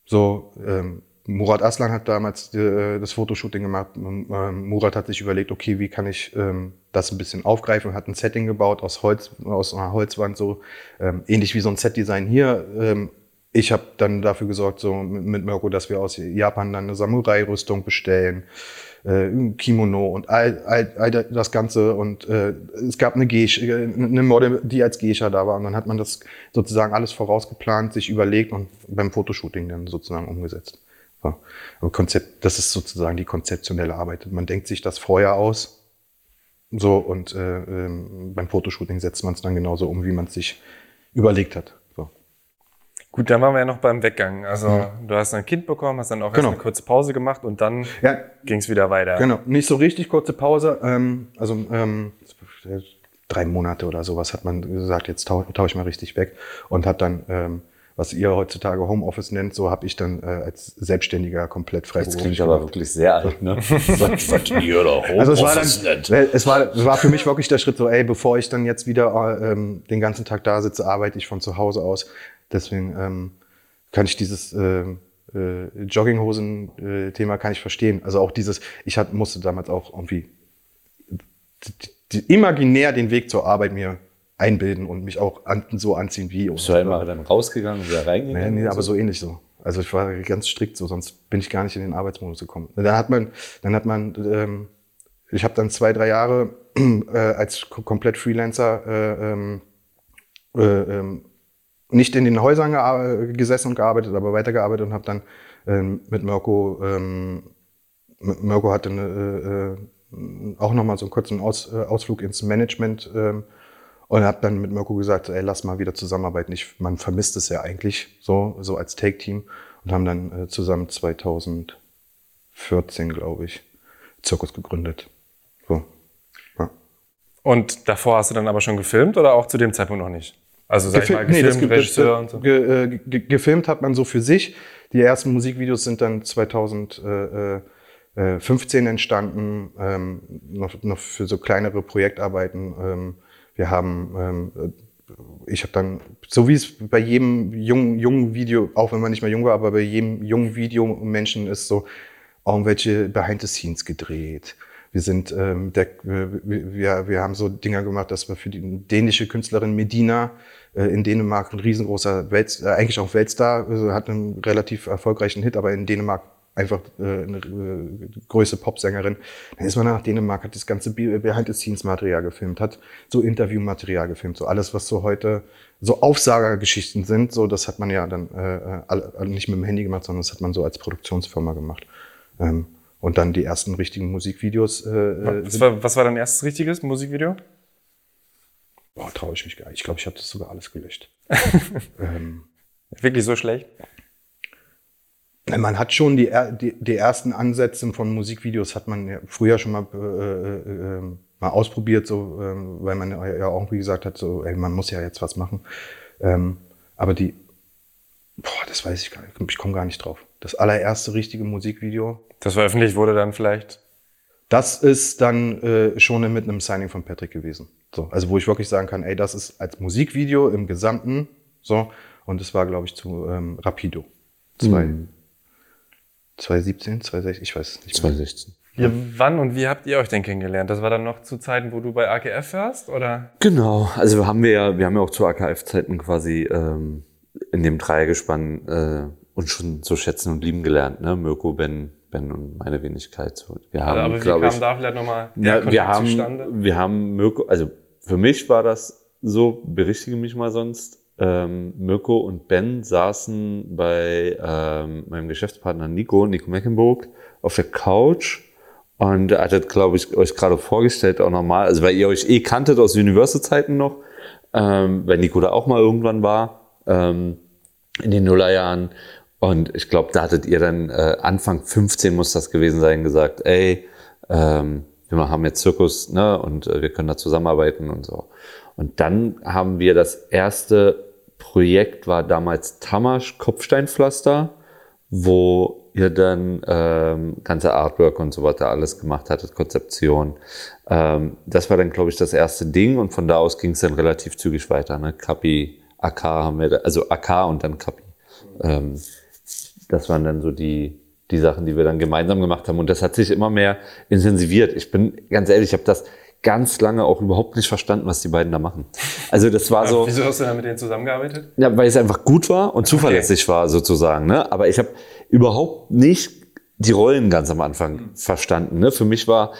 Speaker 2: So, ähm, Murat Aslan hat damals äh, das Fotoshooting gemacht. Ähm, Murat hat sich überlegt, okay, wie kann ich ähm, das ein bisschen aufgreifen, hat ein Setting gebaut aus Holz, aus einer Holzwand, so ähm, ähnlich wie so ein Setdesign hier. Ähm, ich habe dann dafür gesorgt, so mit Mirko, dass wir aus Japan dann eine Samurai-Rüstung bestellen, äh, Kimono und all, all, all das Ganze. Und äh, es gab eine, Geisha, eine Model, die als Geisha da war. Und dann hat man das sozusagen alles vorausgeplant, sich überlegt und beim Fotoshooting dann sozusagen umgesetzt. Ja. Aber Konzept, das ist sozusagen die konzeptionelle Arbeit. Man denkt sich das vorher aus. So, und äh, ähm, beim Fotoshooting setzt man es dann genauso um, wie man es sich überlegt hat. So.
Speaker 1: Gut, dann waren wir ja noch beim Weggang. Also
Speaker 2: Ja.
Speaker 1: du hast ein Kind bekommen, hast dann auch
Speaker 2: Genau.
Speaker 1: eine kurze Pause gemacht und dann
Speaker 2: Ja,
Speaker 1: ging es wieder weiter.
Speaker 2: Genau, nicht so richtig kurze Pause. Ähm, also ähm, drei Monate oder sowas hat man gesagt, jetzt tau tausche ich mal richtig weg und hat dann, ähm, was ihr heutzutage Homeoffice nennt, so habe ich dann äh, als Selbstständiger komplett
Speaker 3: Das
Speaker 2: freiberuflich
Speaker 3: klingt aber
Speaker 2: gemacht.
Speaker 3: wirklich sehr alt, ne? was, was ihr da
Speaker 2: Also es war dann,
Speaker 3: Homeoffice
Speaker 2: es war, es war für mich wirklich der Schritt so, ey, bevor ich dann jetzt wieder äh, ähm, den ganzen Tag da sitze, arbeite ich von zu Hause aus. Deswegen ähm, kann ich dieses äh, äh, Jogginghosen-Thema kann ich verstehen. Also auch dieses, ich hat, musste damals auch irgendwie imaginär den Weg zur Arbeit mir einbilden und mich auch an, so anziehen wie.
Speaker 3: Bist du einmal dann rausgegangen wieder
Speaker 2: Nee,
Speaker 3: reingegangen?
Speaker 2: nee,
Speaker 3: und
Speaker 2: aber so ähnlich so. Also ich war ganz strikt so, sonst bin ich gar nicht in den Arbeitsmodus gekommen. Dann hat man, dann hat man, ähm, ich habe dann zwei, drei Jahre äh, als ko- komplett Freelancer äh, ähm, äh, ähm, nicht in den Häusern gesessen und gearbeitet, aber weitergearbeitet und habe dann ähm, mit Mirko, mit Mirko hatte eine, äh, äh, auch nochmal so einen kurzen Aus, äh, Ausflug ins Management und habe dann mit Mirko gesagt, ey, lass mal wieder zusammenarbeiten. Ich, man vermisst es ja eigentlich so, so als Take-Team und haben dann äh, zusammen 2014, glaube ich, Zirkus gegründet. So. Ja.
Speaker 1: Und davor hast du dann aber schon gefilmt oder auch zu dem Zeitpunkt noch nicht? Also sag ich mal,
Speaker 2: nee, das
Speaker 1: gefilmt, Regisseur und so.
Speaker 2: ge, äh, ge, gefilmt hat man so für sich. Die ersten Musikvideos sind dann 2015 entstanden, ähm, noch, noch für so kleinere Projektarbeiten. Ähm, wir haben, ähm, ich habe dann, so wie es bei jedem jungen, jungen Video, auch wenn man nicht mehr jung war, aber bei jedem jungen Videomenschen ist so, irgendwelche Behind the Scenes gedreht. Wir sind, ähm, der, wir, wir, wir haben so Dinger gemacht, dass wir für die dänische Künstlerin Medina äh, in Dänemark ein riesengroßer Welt, äh, eigentlich auch Weltstar, also hat einen relativ erfolgreichen Hit, aber in Dänemark einfach äh, eine äh, größte Popsängerin. Dann ist man nach Dänemark, hat das ganze Be- Behind-the-Scenes-Material gefilmt, hat so Interview-Material gefilmt, so alles, was so heute so Aufsagergeschichten sind, so das hat man ja dann äh, alle, alle nicht mit dem Handy gemacht, sondern das hat man so als Produktionsfirma gemacht. Ähm, und dann die ersten richtigen Musikvideos. Äh, äh,
Speaker 1: Was
Speaker 2: sind,
Speaker 1: war, was war dein erstes richtiges Musikvideo?
Speaker 2: boah, traue ich mich gar nicht. Ich glaube, ich habe das sogar alles gelöscht. ähm,
Speaker 1: Wirklich so schlecht?
Speaker 2: Man hat schon die, die, die ersten Ansätze von Musikvideos hat man ja früher schon mal, äh, äh, äh, mal ausprobiert, so, ähm, weil man ja auch irgendwie gesagt hat, so, ey, man muss ja jetzt was machen. Ähm, aber die, boah, das weiß ich gar nicht, ich komme gar nicht drauf. Das allererste richtige Musikvideo,
Speaker 1: Das veröffentlicht wurde dann vielleicht.
Speaker 2: das ist dann äh, schon mit einem Signing von Patrick gewesen. So, also wo ich wirklich sagen kann, ey, das ist als Musikvideo im Gesamten so. Und es war, glaube ich, zu ähm, Rapido. Zwei, 2017, 2016, ich weiß es nicht mehr.
Speaker 3: 2016.
Speaker 1: Ja, wann und wie habt ihr euch denn kennengelernt? Das war dann noch zu Zeiten, wo du bei AKF warst? Oder?
Speaker 3: Genau, also wir haben wir ja, wir haben ja auch zu AKF-Zeiten quasi ähm, in dem Dreiergespann äh, uns schon so schätzen und lieben gelernt, ne? Mirko, Ben, Ben und meine Wenigkeit. So, wir haben,
Speaker 1: aber wie kam
Speaker 3: ich,
Speaker 1: da vielleicht nochmal der
Speaker 3: ja,
Speaker 1: Kontakt
Speaker 3: wir haben,
Speaker 1: zustande?
Speaker 3: wir haben Mirko, also für mich war das so, berichtige mich mal sonst. Ähm, Mirko und Ben saßen bei ähm, meinem Geschäftspartner Nico, Nico Mecklenburg, auf der Couch und er hattet, glaube ich, euch gerade vorgestellt auch nochmal, also weil ihr euch eh kanntet aus Universal-Zeiten noch, ähm, weil Nico da auch mal irgendwann war, ähm, in den Nullerjahren. Und ich glaube, da hattet ihr dann äh, Anfang 15 muss das gewesen sein, gesagt, ey, ähm, wir haben jetzt Zirkus, ne, und äh, wir können da zusammenarbeiten und so. Und dann haben wir das erste Projekt war damals Tamasch Kopfsteinpflaster, wo ihr dann ähm, ganze Artwork und so weiter alles gemacht hattet, Konzeption. Ähm, das war dann, glaube ich, das erste Ding und von da aus ging es dann relativ zügig weiter. Ne? Kapi, AK haben wir, da, also AK und dann Kapi. Ähm, das waren dann so die, die Sachen, die wir dann gemeinsam gemacht haben. Und das hat sich immer mehr intensiviert. Ich bin ganz ehrlich, ich habe das ganz lange auch überhaupt nicht verstanden, was die beiden da machen. Also das war so.
Speaker 1: Wieso hast du da mit denen zusammengearbeitet?
Speaker 3: Ja, weil es einfach gut war und zuverlässig war sozusagen. Ne? Aber ich habe überhaupt nicht die Rollen ganz am Anfang verstanden. Ne? Für mich war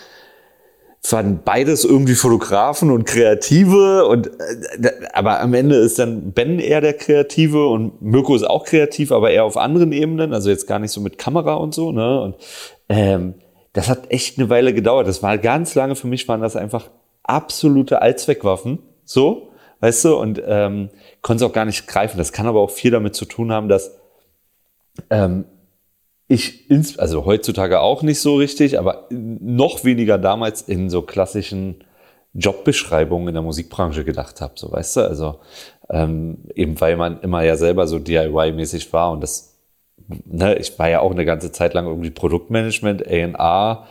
Speaker 3: waren beides irgendwie Fotografen und Kreative und äh, aber am Ende ist dann Ben eher der Kreative und Mirko ist auch kreativ, aber eher auf anderen Ebenen, also jetzt gar nicht so mit Kamera und so, ne? Und ähm, das hat echt eine Weile gedauert. Das war ganz lange für mich waren das einfach absolute Allzweckwaffen, so, weißt du, und ähm, konnte es auch gar nicht greifen. Das kann aber auch viel damit zu tun haben, dass ähm, ich, ins, also heutzutage auch nicht so richtig, aber noch weniger damals in so klassischen Jobbeschreibungen in der Musikbranche gedacht habe, so weißt du, also ähm, eben weil man immer ja selber so DIY-mäßig war und das, ne, ich war ja auch eine ganze Zeit lang irgendwie Produktmanagement, A&R,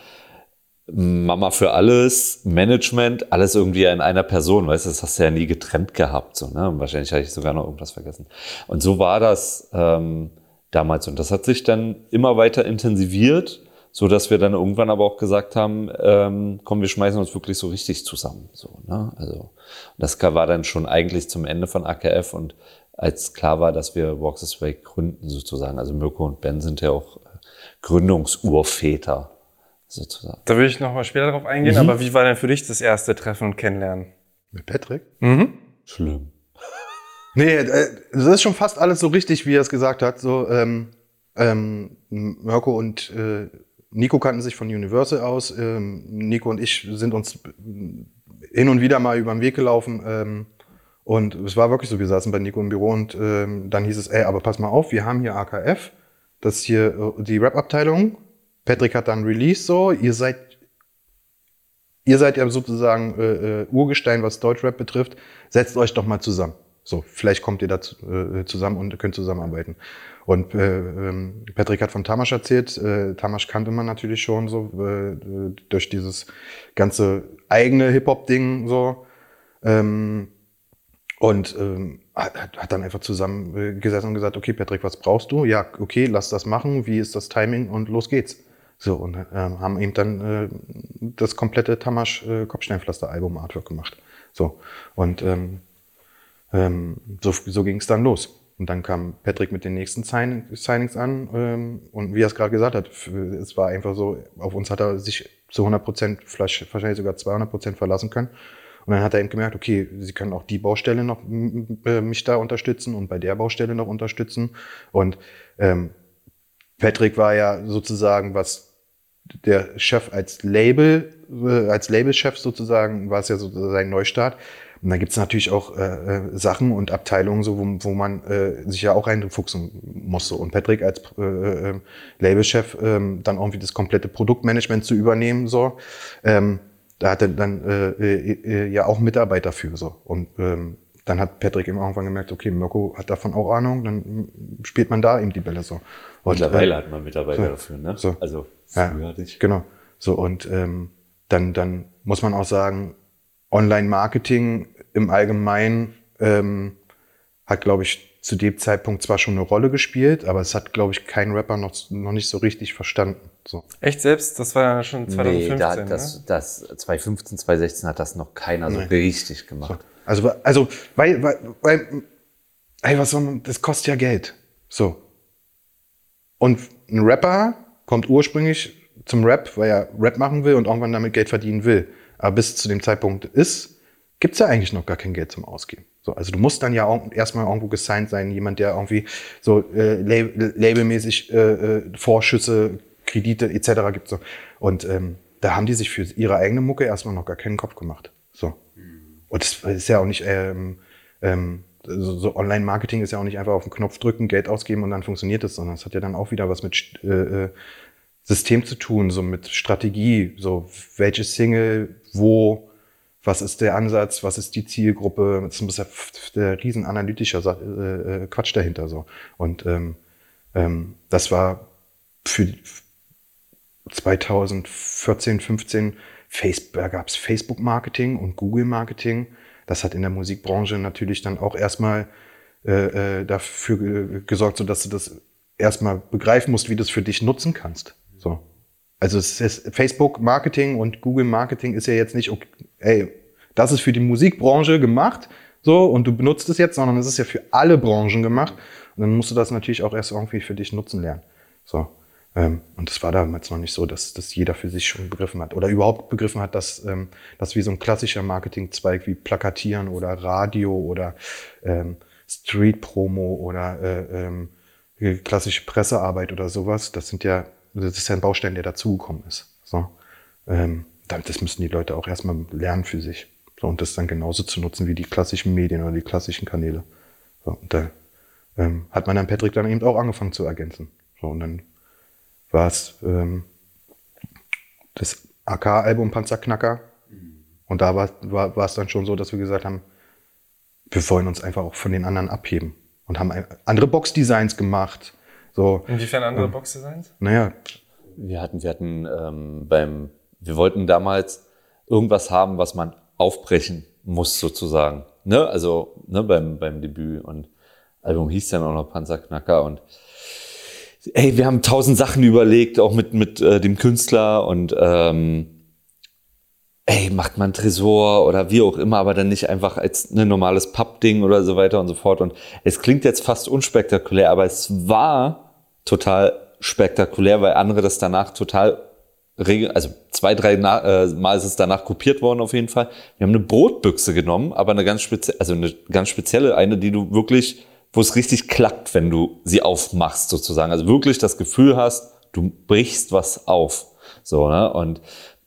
Speaker 3: Mama für alles, Management, alles irgendwie in einer Person, weißt du, das hast du ja nie getrennt gehabt, so, ne, wahrscheinlich habe ich sogar noch irgendwas vergessen. Und so war das, ähm, damals. Und das hat sich dann immer weiter intensiviert, so dass wir dann irgendwann aber auch gesagt haben, ähm, komm, wir schmeißen uns wirklich so richtig zusammen. So, ne? Also das war dann schon eigentlich zum Ende von AKF und als klar war, dass wir Walk This Way gründen sozusagen. Also Mirko und Ben sind ja auch äh, Gründungsurväter sozusagen.
Speaker 1: Da will ich noch mal später drauf eingehen, mhm. aber wie war denn für dich das erste Treffen und Kennenlernen?
Speaker 2: Mit Patrick?
Speaker 1: Mhm.
Speaker 3: Schlimm.
Speaker 2: Nee, äh, das ist schon fast alles so richtig, wie er es gesagt hat. So, ähm, ähm, Mirko und äh, Nico kannten sich von Universal aus. Ähm, Nico und ich sind uns hin und wieder mal über den Weg gelaufen. Ähm, und es war wirklich so, wir saßen bei Nico im Büro und ähm, dann hieß es, ey, aber pass mal auf, wir haben hier AKF, das ist hier äh, die Rap-Abteilung. Patrick hat dann Release so, ihr seid ihr seid ja sozusagen äh, äh, Urgestein, was Deutschrap betrifft. Setzt euch doch mal zusammen. So, vielleicht kommt ihr da äh, zusammen und könnt zusammenarbeiten. Und äh, ähm, Patrick hat von Tamasch erzählt. Äh, Tamasch kannte man natürlich schon so äh, durch dieses ganze eigene Hip-Hop-Ding so. Ähm, und ähm, hat, hat dann einfach zusammen äh, und gesagt, okay, Patrick, was brauchst du? Ja, okay, lass das machen. Wie ist das Timing? Und los geht's. So, und ähm, haben eben dann äh, das komplette Tamasch äh, Kopfsteinpflaster-Album Artwork gemacht. So. Und ähm, ähm, so so ging es dann los. Und dann kam Patrick mit den nächsten Sign Signings an. Ähm, und wie er es gerade gesagt hat, es war einfach so, auf uns hat er sich zu 100 Prozent, wahrscheinlich sogar 200 Prozent verlassen können. Und dann hat er eben gemerkt, okay, sie können auch die Baustelle noch äh, mich da unterstützen und bei der Baustelle noch unterstützen. Und ähm, Patrick war ja sozusagen, was der Chef als Label, äh, als Labelchef sozusagen, war es ja so sein Neustart. Und da gibt es natürlich auch äh, äh, Sachen und Abteilungen, so, wo, wo man äh, sich ja auch reinfuchsen muss. So. Und Patrick als äh, äh, Labelchef ähm, dann irgendwie das komplette Produktmanagement zu übernehmen, so, ähm, da hat er dann äh, äh, äh, ja auch Mitarbeiter für. So. Und ähm, dann hat Patrick eben irgendwann gemerkt, okay, Mirko hat davon auch Ahnung, dann spielt man da eben die Bälle so.
Speaker 3: Und, Mittlerweile äh, hat man Mitarbeiter so, dafür, ne?
Speaker 2: So.
Speaker 3: Also
Speaker 2: früher ja, hatte ich. Genau. So, und ähm, dann, dann muss man auch sagen, Online-Marketing im Allgemeinen ähm, hat, glaube ich, zu dem Zeitpunkt zwar schon eine Rolle gespielt, aber es hat, glaube ich, kein Rapper noch, noch nicht so richtig verstanden. So.
Speaker 1: Echt selbst? Das war ja schon 2015,
Speaker 3: nee, da, das, ne? das 2015, 2016 hat das noch keiner so richtig gemacht. So.
Speaker 2: Also, also, weil, weil, weil, ey, was soll man, das kostet ja Geld. So. Und ein Rapper kommt ursprünglich zum Rap, weil er Rap machen will und irgendwann damit Geld verdienen will. Aber bis zu dem Zeitpunkt ist, gibt es ja eigentlich noch gar kein Geld zum Ausgeben. So, also du musst dann ja auch erstmal irgendwo gesigned sein, jemand, der irgendwie so äh, lab labelmäßig äh, äh, Vorschüsse, Kredite etc. gibt. So. Und ähm, da haben die sich für ihre eigene Mucke erstmal noch gar keinen Kopf gemacht. So. Und das ist ja auch nicht, ähm, ähm, so, so Online-Marketing ist ja auch nicht einfach auf den Knopf drücken, Geld ausgeben und dann funktioniert es, sondern es hat ja dann auch wieder was mit äh, äh, System zu tun, so mit Strategie, so welche Single, wo, was ist der Ansatz, was ist die Zielgruppe, das ist der riesen analytischer äh, äh, Quatsch dahinter so. Und ähm, ähm, das war für 2014, 15 Facebook, da gab es Facebook-Marketing und Google-Marketing. Das hat in der Musikbranche natürlich dann auch erstmal äh, äh dafür gesorgt, so dass du das erstmal begreifen musst, wie du es für dich nutzen kannst. So. Also es ist Facebook Marketing und Google Marketing ist ja jetzt nicht ey, das ist für die Musikbranche gemacht, so, und du benutzt es jetzt, sondern es ist ja für alle Branchen gemacht. Und dann musst du das natürlich auch erst irgendwie für dich nutzen lernen. So. Ähm, und das war damals noch nicht so, dass, dass jeder für sich schon begriffen hat oder überhaupt begriffen hat, dass, ähm, dass wie so ein klassischer Marketingzweig wie Plakatieren oder Radio oder ähm, Street-Promo oder äh, ähm, klassische Pressearbeit oder sowas, das sind ja, das ist ja ein Baustein, der dazugekommen ist. So. Ähm, das müssen die Leute auch erstmal lernen für sich. So, und das dann genauso zu nutzen wie die klassischen Medien oder die klassischen Kanäle. So, und da ähm, hat man dann Patrick dann eben auch angefangen zu ergänzen. So, und dann war es ähm, das AK-Album Panzerknacker. Und da war, war, war es dann schon so, dass wir gesagt haben, wir wollen uns einfach auch von den anderen abheben. Und haben andere Box-Designs gemacht. So,
Speaker 1: Inwiefern andere ähm, Box-Designs?
Speaker 2: Naja.
Speaker 3: Wir hatten, wir hatten ähm, beim, wir wollten damals irgendwas haben, was man aufbrechen muss, sozusagen. Ne? Also ne, beim, beim Debüt. Und Album hieß dann auch noch Panzerknacker und ey, wir haben tausend Sachen überlegt, auch mit, mit äh, dem Künstler und ähm, ey, macht man Tresor oder wie auch immer, aber dann nicht einfach als ein ne, normales Pappding oder so weiter und so fort. Und es klingt jetzt fast unspektakulär, aber es war total spektakulär, weil andere das danach total also zwei, drei äh, Mal ist es danach kopiert worden auf jeden Fall. Wir haben eine Brotbüchse genommen, aber eine ganz spezielle, also eine ganz spezielle, eine, die du wirklich wo es richtig klappt, wenn du sie aufmachst sozusagen. Also wirklich das Gefühl hast, du brichst was auf. So, ne? Und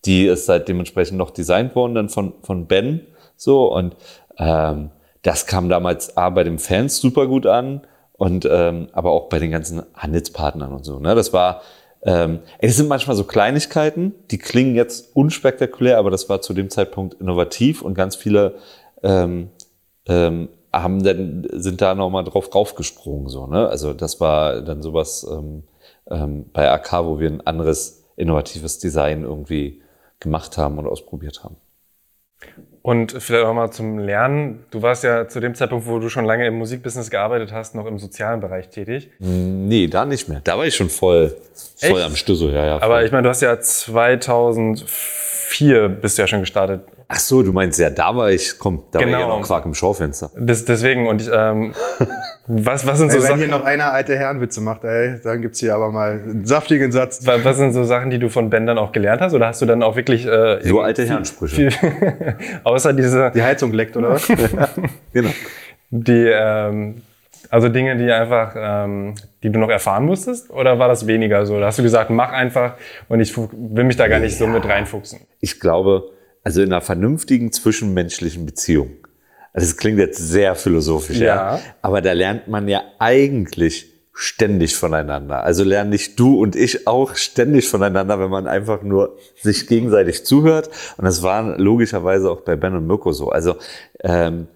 Speaker 3: die ist halt dementsprechend noch designt worden dann von, von Ben. So, und ähm, das kam damals A bei den Fans super gut an und ähm, aber auch bei den ganzen Handelspartnern und so. Ne? Das war, ähm, es sind manchmal so Kleinigkeiten, die klingen jetzt unspektakulär, aber das war zu dem Zeitpunkt innovativ und ganz viele ähm, ähm, haben dann, sind da nochmal drauf raufgesprungen, so, ne? Also das war dann sowas ähm, ähm, bei AK, wo wir ein anderes innovatives Design irgendwie gemacht haben und ausprobiert haben.
Speaker 1: Und vielleicht auch mal zum Lernen. Du warst ja zu dem Zeitpunkt, wo du schon lange im Musikbusiness gearbeitet hast, noch im sozialen Bereich tätig.
Speaker 3: Nee, da nicht mehr. Da war ich schon voll, voll am Stüssel. Ja, ja,
Speaker 1: Aber ich meine, du hast ja 2004 bist du ja schon gestartet
Speaker 3: Ach so, du meinst ja, da war ich, komm, da genau. war ich ja noch Quark im Schaufenster.
Speaker 1: Das, deswegen, und ich, ähm, was, was sind so
Speaker 2: ey, wenn
Speaker 1: Sachen...
Speaker 2: hier noch einer alte Herrenwitze macht, ey, dann gibt's hier aber mal einen saftigen Satz.
Speaker 1: Was, was sind so Sachen, die du von Ben dann auch gelernt hast? Oder hast du dann auch wirklich... Äh,
Speaker 3: so alte Herrensprüche.
Speaker 1: Viel, außer diese...
Speaker 2: Die Heizung leckt, oder was?
Speaker 1: genau. Die, ähm, also Dinge, die einfach, ähm, die du noch erfahren musstest? Oder war das weniger so? Da hast du gesagt, mach einfach und ich will mich da gar nicht ja. so mit reinfuchsen?
Speaker 3: Ich glaube also in einer vernünftigen zwischenmenschlichen Beziehung. Also es klingt jetzt sehr philosophisch, ja. ja. Aber da lernt man ja eigentlich ständig voneinander. Also lernen nicht du und ich auch ständig voneinander, wenn man einfach nur sich gegenseitig zuhört. Und das war logischerweise auch bei Ben und Mirko so. Also ähm,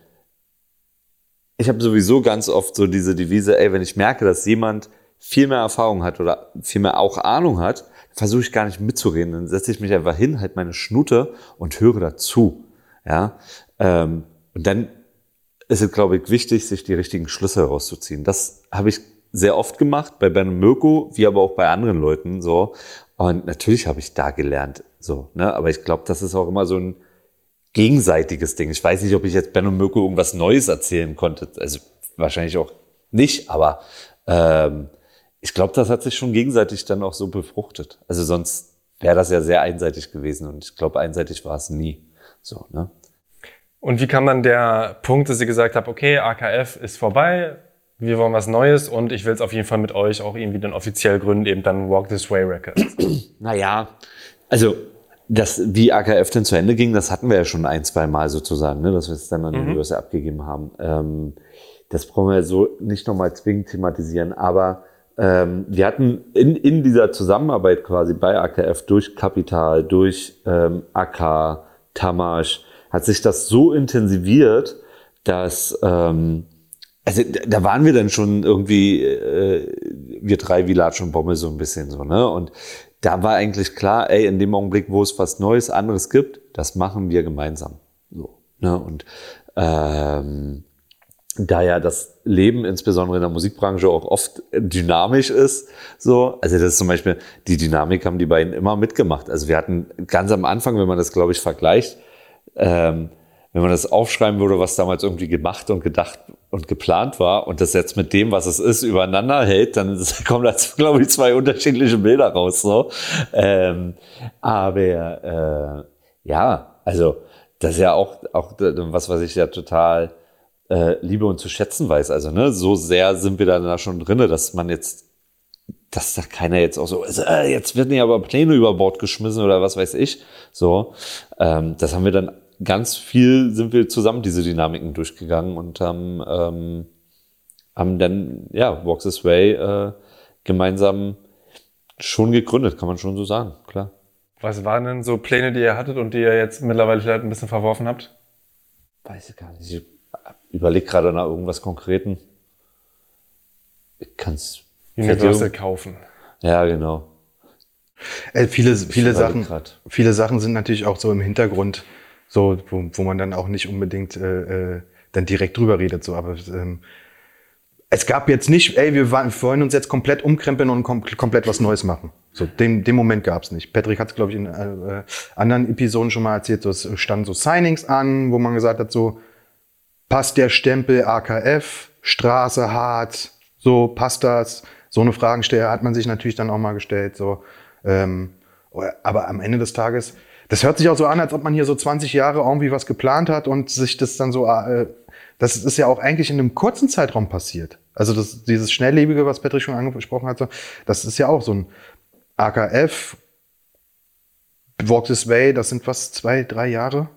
Speaker 3: ich habe sowieso ganz oft so diese Devise, ey, wenn ich merke, dass jemand viel mehr Erfahrung hat oder viel mehr auch Ahnung hat, versuche ich gar nicht mitzureden. Dann setze ich mich einfach hin, halt meine Schnute und höre dazu. Ja, ähm, und dann ist es, glaube ich, wichtig, sich die richtigen Schlüsse herauszuziehen. Das habe ich sehr oft gemacht, bei Ben und Mirko, wie aber auch bei anderen Leuten so. Und natürlich habe ich da gelernt, so, ne? Aber ich glaube, das ist auch immer so ein gegenseitiges Ding. Ich weiß nicht, ob ich jetzt Ben und Mirko irgendwas Neues erzählen konnte. Also wahrscheinlich auch nicht, aber ähm, ich glaube, das hat sich schon gegenseitig dann auch so befruchtet. Also sonst wäre das ja sehr einseitig gewesen und ich glaube, einseitig war es nie. So, ne?
Speaker 1: Und wie kam dann der Punkt, dass ihr gesagt habt, okay, AKF ist vorbei, wir wollen was Neues und ich will es auf jeden Fall mit euch auch irgendwie dann offiziell gründen, eben dann Walk This Way Records?
Speaker 3: Naja, also das, wie AKF denn zu Ende ging, das hatten wir ja schon ein, zwei Mal sozusagen, ne, dass wir es dann an die mhm. USA abgegeben haben. Ähm, das brauchen wir so nicht nochmal zwingend thematisieren, aber ähm, wir hatten in, in dieser Zusammenarbeit quasi bei AKF durch Kapital, durch ähm, AK, Tamasch, hat sich das so intensiviert, dass ähm, also da waren wir dann schon irgendwie äh, wir drei wie Latsch und Bommel so ein bisschen so ne? Und da war eigentlich klar, ey in dem Augenblick, wo es was Neues anderes gibt, das machen wir gemeinsam. So ne? Und ähm, da ja das Leben insbesondere in der Musikbranche auch oft dynamisch ist, so, also das ist zum Beispiel, die Dynamik haben die beiden immer mitgemacht. Also wir hatten ganz am Anfang, wenn man das glaube ich vergleicht, ähm, wenn man das aufschreiben würde, was damals irgendwie gemacht und gedacht und geplant war und das jetzt mit dem, was es ist, übereinander hält, dann kommen da, glaube ich, zwei unterschiedliche Bilder raus. So. Ähm, aber äh, ja, also das ist ja auch, auch was, was ich ja total äh, liebe und zu schätzen weiß. Also ne, so sehr sind wir da schon drinne, dass man jetzt dass da keiner jetzt auch so, äh, jetzt werden ja aber Pläne über Bord geschmissen oder was weiß ich. So, ähm, das haben wir dann ganz viel sind wir zusammen diese Dynamiken durchgegangen und haben, ähm, haben dann, ja, Walks This Way äh, gemeinsam schon gegründet, kann man schon so sagen, klar.
Speaker 1: Was waren denn so Pläne, die ihr hattet und die ihr jetzt mittlerweile vielleicht ein bisschen verworfen habt?
Speaker 3: Weiß ich gar nicht. Überlege gerade nach irgendwas Konkreten. Ich kann es.
Speaker 1: Universal kaufen.
Speaker 3: Ja, genau.
Speaker 2: Äh, viele, viele Sachen, viele Sachen sind natürlich auch so im Hintergrund so, wo, wo man dann auch nicht unbedingt äh, äh, dann direkt drüber redet. So, aber ähm, es gab jetzt nicht, ey, wir wollen uns jetzt komplett umkrempeln und kom komplett was Neues machen. So, den, den Moment gab es nicht. Patrick hat es, glaube ich, in äh, anderen Episoden schon mal erzählt. So, es standen so Signings an, wo man gesagt hat, so passt der Stempel AKF, Straße hart, so passt das. So eine Fragensteller hat man sich natürlich dann auch mal gestellt. So, ähm, aber am Ende des Tages das hört sich auch so an, als ob man hier so 20 Jahre irgendwie was geplant hat und sich das dann so, äh, das ist ja auch eigentlich in einem kurzen Zeitraum passiert. Also das, dieses Schnelllebige, was Patrick schon angesprochen hat, das ist ja auch so ein AKF, Walk This Way, das sind was, zwei, drei Jahre?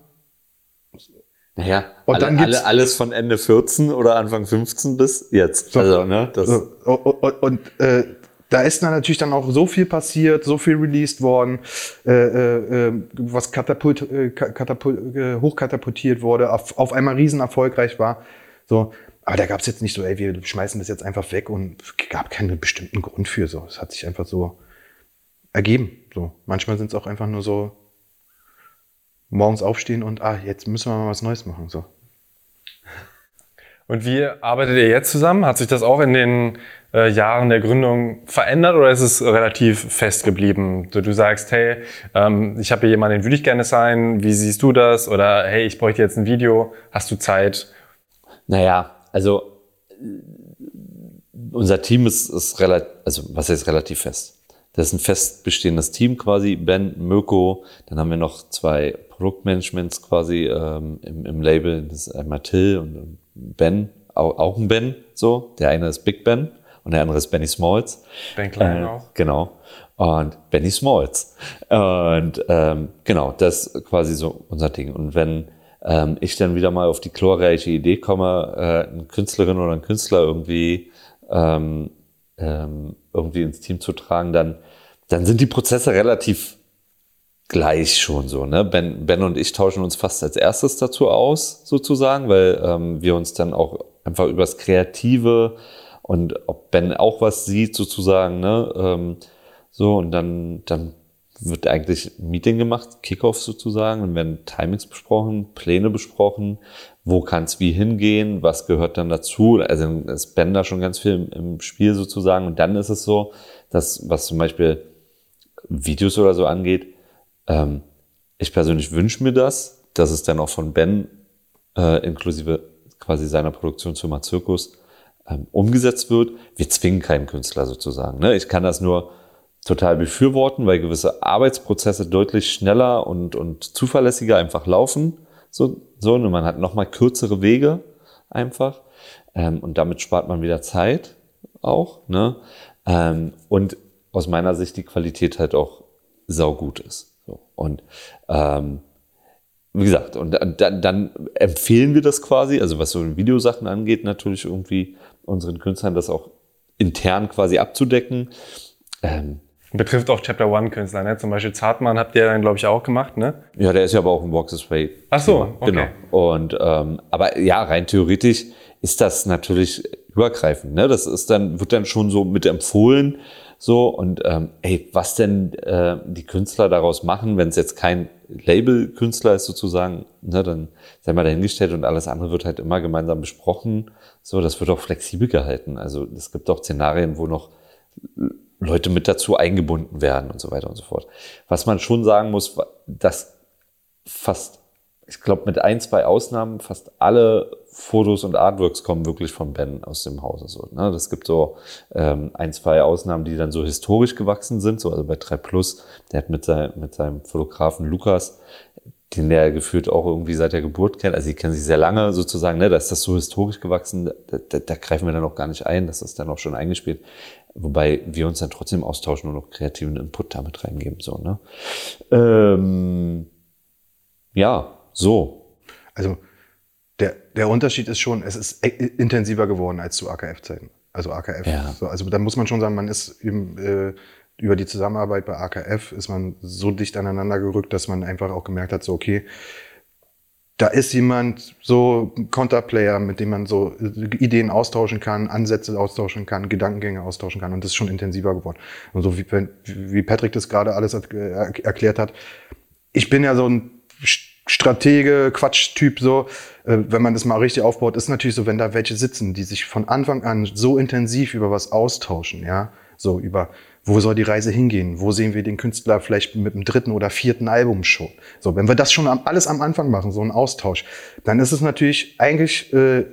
Speaker 3: Naja, und alle, dann gibt's, alle, alles von Ende 14 oder Anfang 15 bis jetzt.
Speaker 2: So, also, ne, das so, und, und, und äh, da ist dann natürlich dann auch so viel passiert, so viel released worden, äh, äh, äh was katapult, äh, katapult, äh, hochkatapultiert wurde, auf, auf einmal riesen erfolgreich war. So, aber da gab es jetzt nicht so, ey, wir schmeißen das jetzt einfach weg und gab keinen bestimmten Grund für so. Es hat sich einfach so ergeben. So, manchmal sind es auch einfach nur so morgens aufstehen und ah, jetzt müssen wir mal was Neues machen. So.
Speaker 1: Und wie arbeitet ihr jetzt zusammen? Hat sich das auch in den äh, Jahren der Gründung verändert oder ist es relativ fest geblieben? Du, du sagst, hey, ähm, ich habe hier jemanden, den würde ich gerne sein, wie siehst du das? Oder hey, ich bräuchte jetzt ein Video, hast du Zeit?
Speaker 3: Naja, also unser Team ist, ist relativ, also was heißt relativ fest? Das ist ein fest bestehendes Team quasi, Ben, Möko, dann haben wir noch zwei Produktmanagements quasi ähm, im, im Label, das ist einmal Till und Ben, auch, auch ein Ben, so. Der eine ist Big Ben und der andere ist Benny Smalls.
Speaker 1: Ben Klein äh, auch.
Speaker 3: Genau. Und Benny Smalls. Und ähm, genau, das ist quasi so unser Ding. Und wenn ähm, ich dann wieder mal auf die glorreiche Idee komme, äh, eine Künstlerin oder einen Künstler irgendwie ähm, ähm, irgendwie ins Team zu tragen, dann, dann sind die Prozesse relativ gleich schon so. Ne? Ben, ben und ich tauschen uns fast als erstes dazu aus, sozusagen, weil ähm, wir uns dann auch einfach übers Kreative und ob Ben auch was sieht, sozusagen, ne? Ähm, so, und dann, dann wird eigentlich ein Meeting gemacht, Kickoff sozusagen, und werden Timings besprochen, Pläne besprochen, wo kann es wie hingehen, was gehört dann dazu. Also ist Ben da schon ganz viel im, im, Spiel sozusagen. Und dann ist es so, dass, was zum Beispiel Videos oder so angeht, ähm, ich persönlich wünsche mir das, dass es dann auch von Ben äh, inklusive quasi seiner Produktionsfirma Zirkus ähm, umgesetzt wird. Wir zwingen keinen Künstler sozusagen. Ne? Ich kann das nur total befürworten, weil gewisse Arbeitsprozesse deutlich schneller und, und zuverlässiger einfach laufen. So, so und man hat nochmal kürzere Wege einfach. Ähm, und damit spart man wieder Zeit auch. Ne? Ähm, und aus meiner Sicht die Qualität halt auch saugut ist. Und ähm, wie gesagt, und dann, dann empfehlen wir das quasi, also was so Videosachen angeht, natürlich irgendwie unseren Künstlern das auch intern quasi abzudecken.
Speaker 1: Ähm, Betrifft auch Chapter One Künstler, ne? Zum Beispiel Zartmann habt ihr dann, glaube ich, auch gemacht, ne?
Speaker 3: Ja, der ist ja aber auch im This Way.
Speaker 1: Ach so,
Speaker 3: okay. Genau. Und, ähm, aber ja, rein theoretisch ist das natürlich übergreifend, ne? Das ist dann, wird dann schon so mit empfohlen, so. Und, ähm, ey, was denn, äh, die Künstler daraus machen, wenn es jetzt kein Label-Künstler ist sozusagen, ne, dann sei mal dahingestellt und alles andere wird halt immer gemeinsam besprochen. So, das wird auch flexibel gehalten. Also es gibt auch Szenarien, wo noch Leute mit dazu eingebunden werden und so weiter und so fort. Was man schon sagen muss, dass fast ich glaube, mit ein, zwei Ausnahmen, fast alle Fotos und Artworks kommen wirklich von Ben aus dem Hause. So, ne? Das gibt so ähm, ein, zwei Ausnahmen, die dann so historisch gewachsen sind. So, also bei 3 Plus, der hat mit, sein, mit seinem Fotografen Lukas, den der gefühlt auch irgendwie seit der Geburt kennt, also die kennen sich sehr lange sozusagen, ne? da ist das so historisch gewachsen, da, da, da greifen wir dann auch gar nicht ein, das ist dann auch schon eingespielt. Wobei wir uns dann trotzdem austauschen und noch kreativen Input damit reingeben. So, ne? Ähm, ja, so.
Speaker 2: Also der, Unterschied ist schon, es ist intensiver geworden als zu AKF-Zeiten. Also AKF. Ja. So, also da muss man schon sagen, man ist eben, äh, über die Zusammenarbeit bei AKF ist man so dicht aneinander gerückt, dass man einfach auch gemerkt hat, so okay, da ist jemand so ein Konterplayer, mit dem man so Ideen austauschen kann, Ansätze austauschen kann, Gedankengänge austauschen kann. Und das ist schon intensiver geworden. Und so wie, wie Patrick das gerade alles erklärt hat, ich bin ja so ein Stratege, Quatschtyp so, äh, wenn man das mal richtig aufbaut, ist natürlich so, wenn da welche sitzen, die sich von Anfang an so intensiv über was austauschen, ja, so über wo soll die Reise hingehen? Wo sehen wir den Künstler vielleicht mit dem dritten oder vierten Album schon? So, wenn wir das schon alles am Anfang machen, so ein Austausch, dann ist es natürlich eigentlich äh,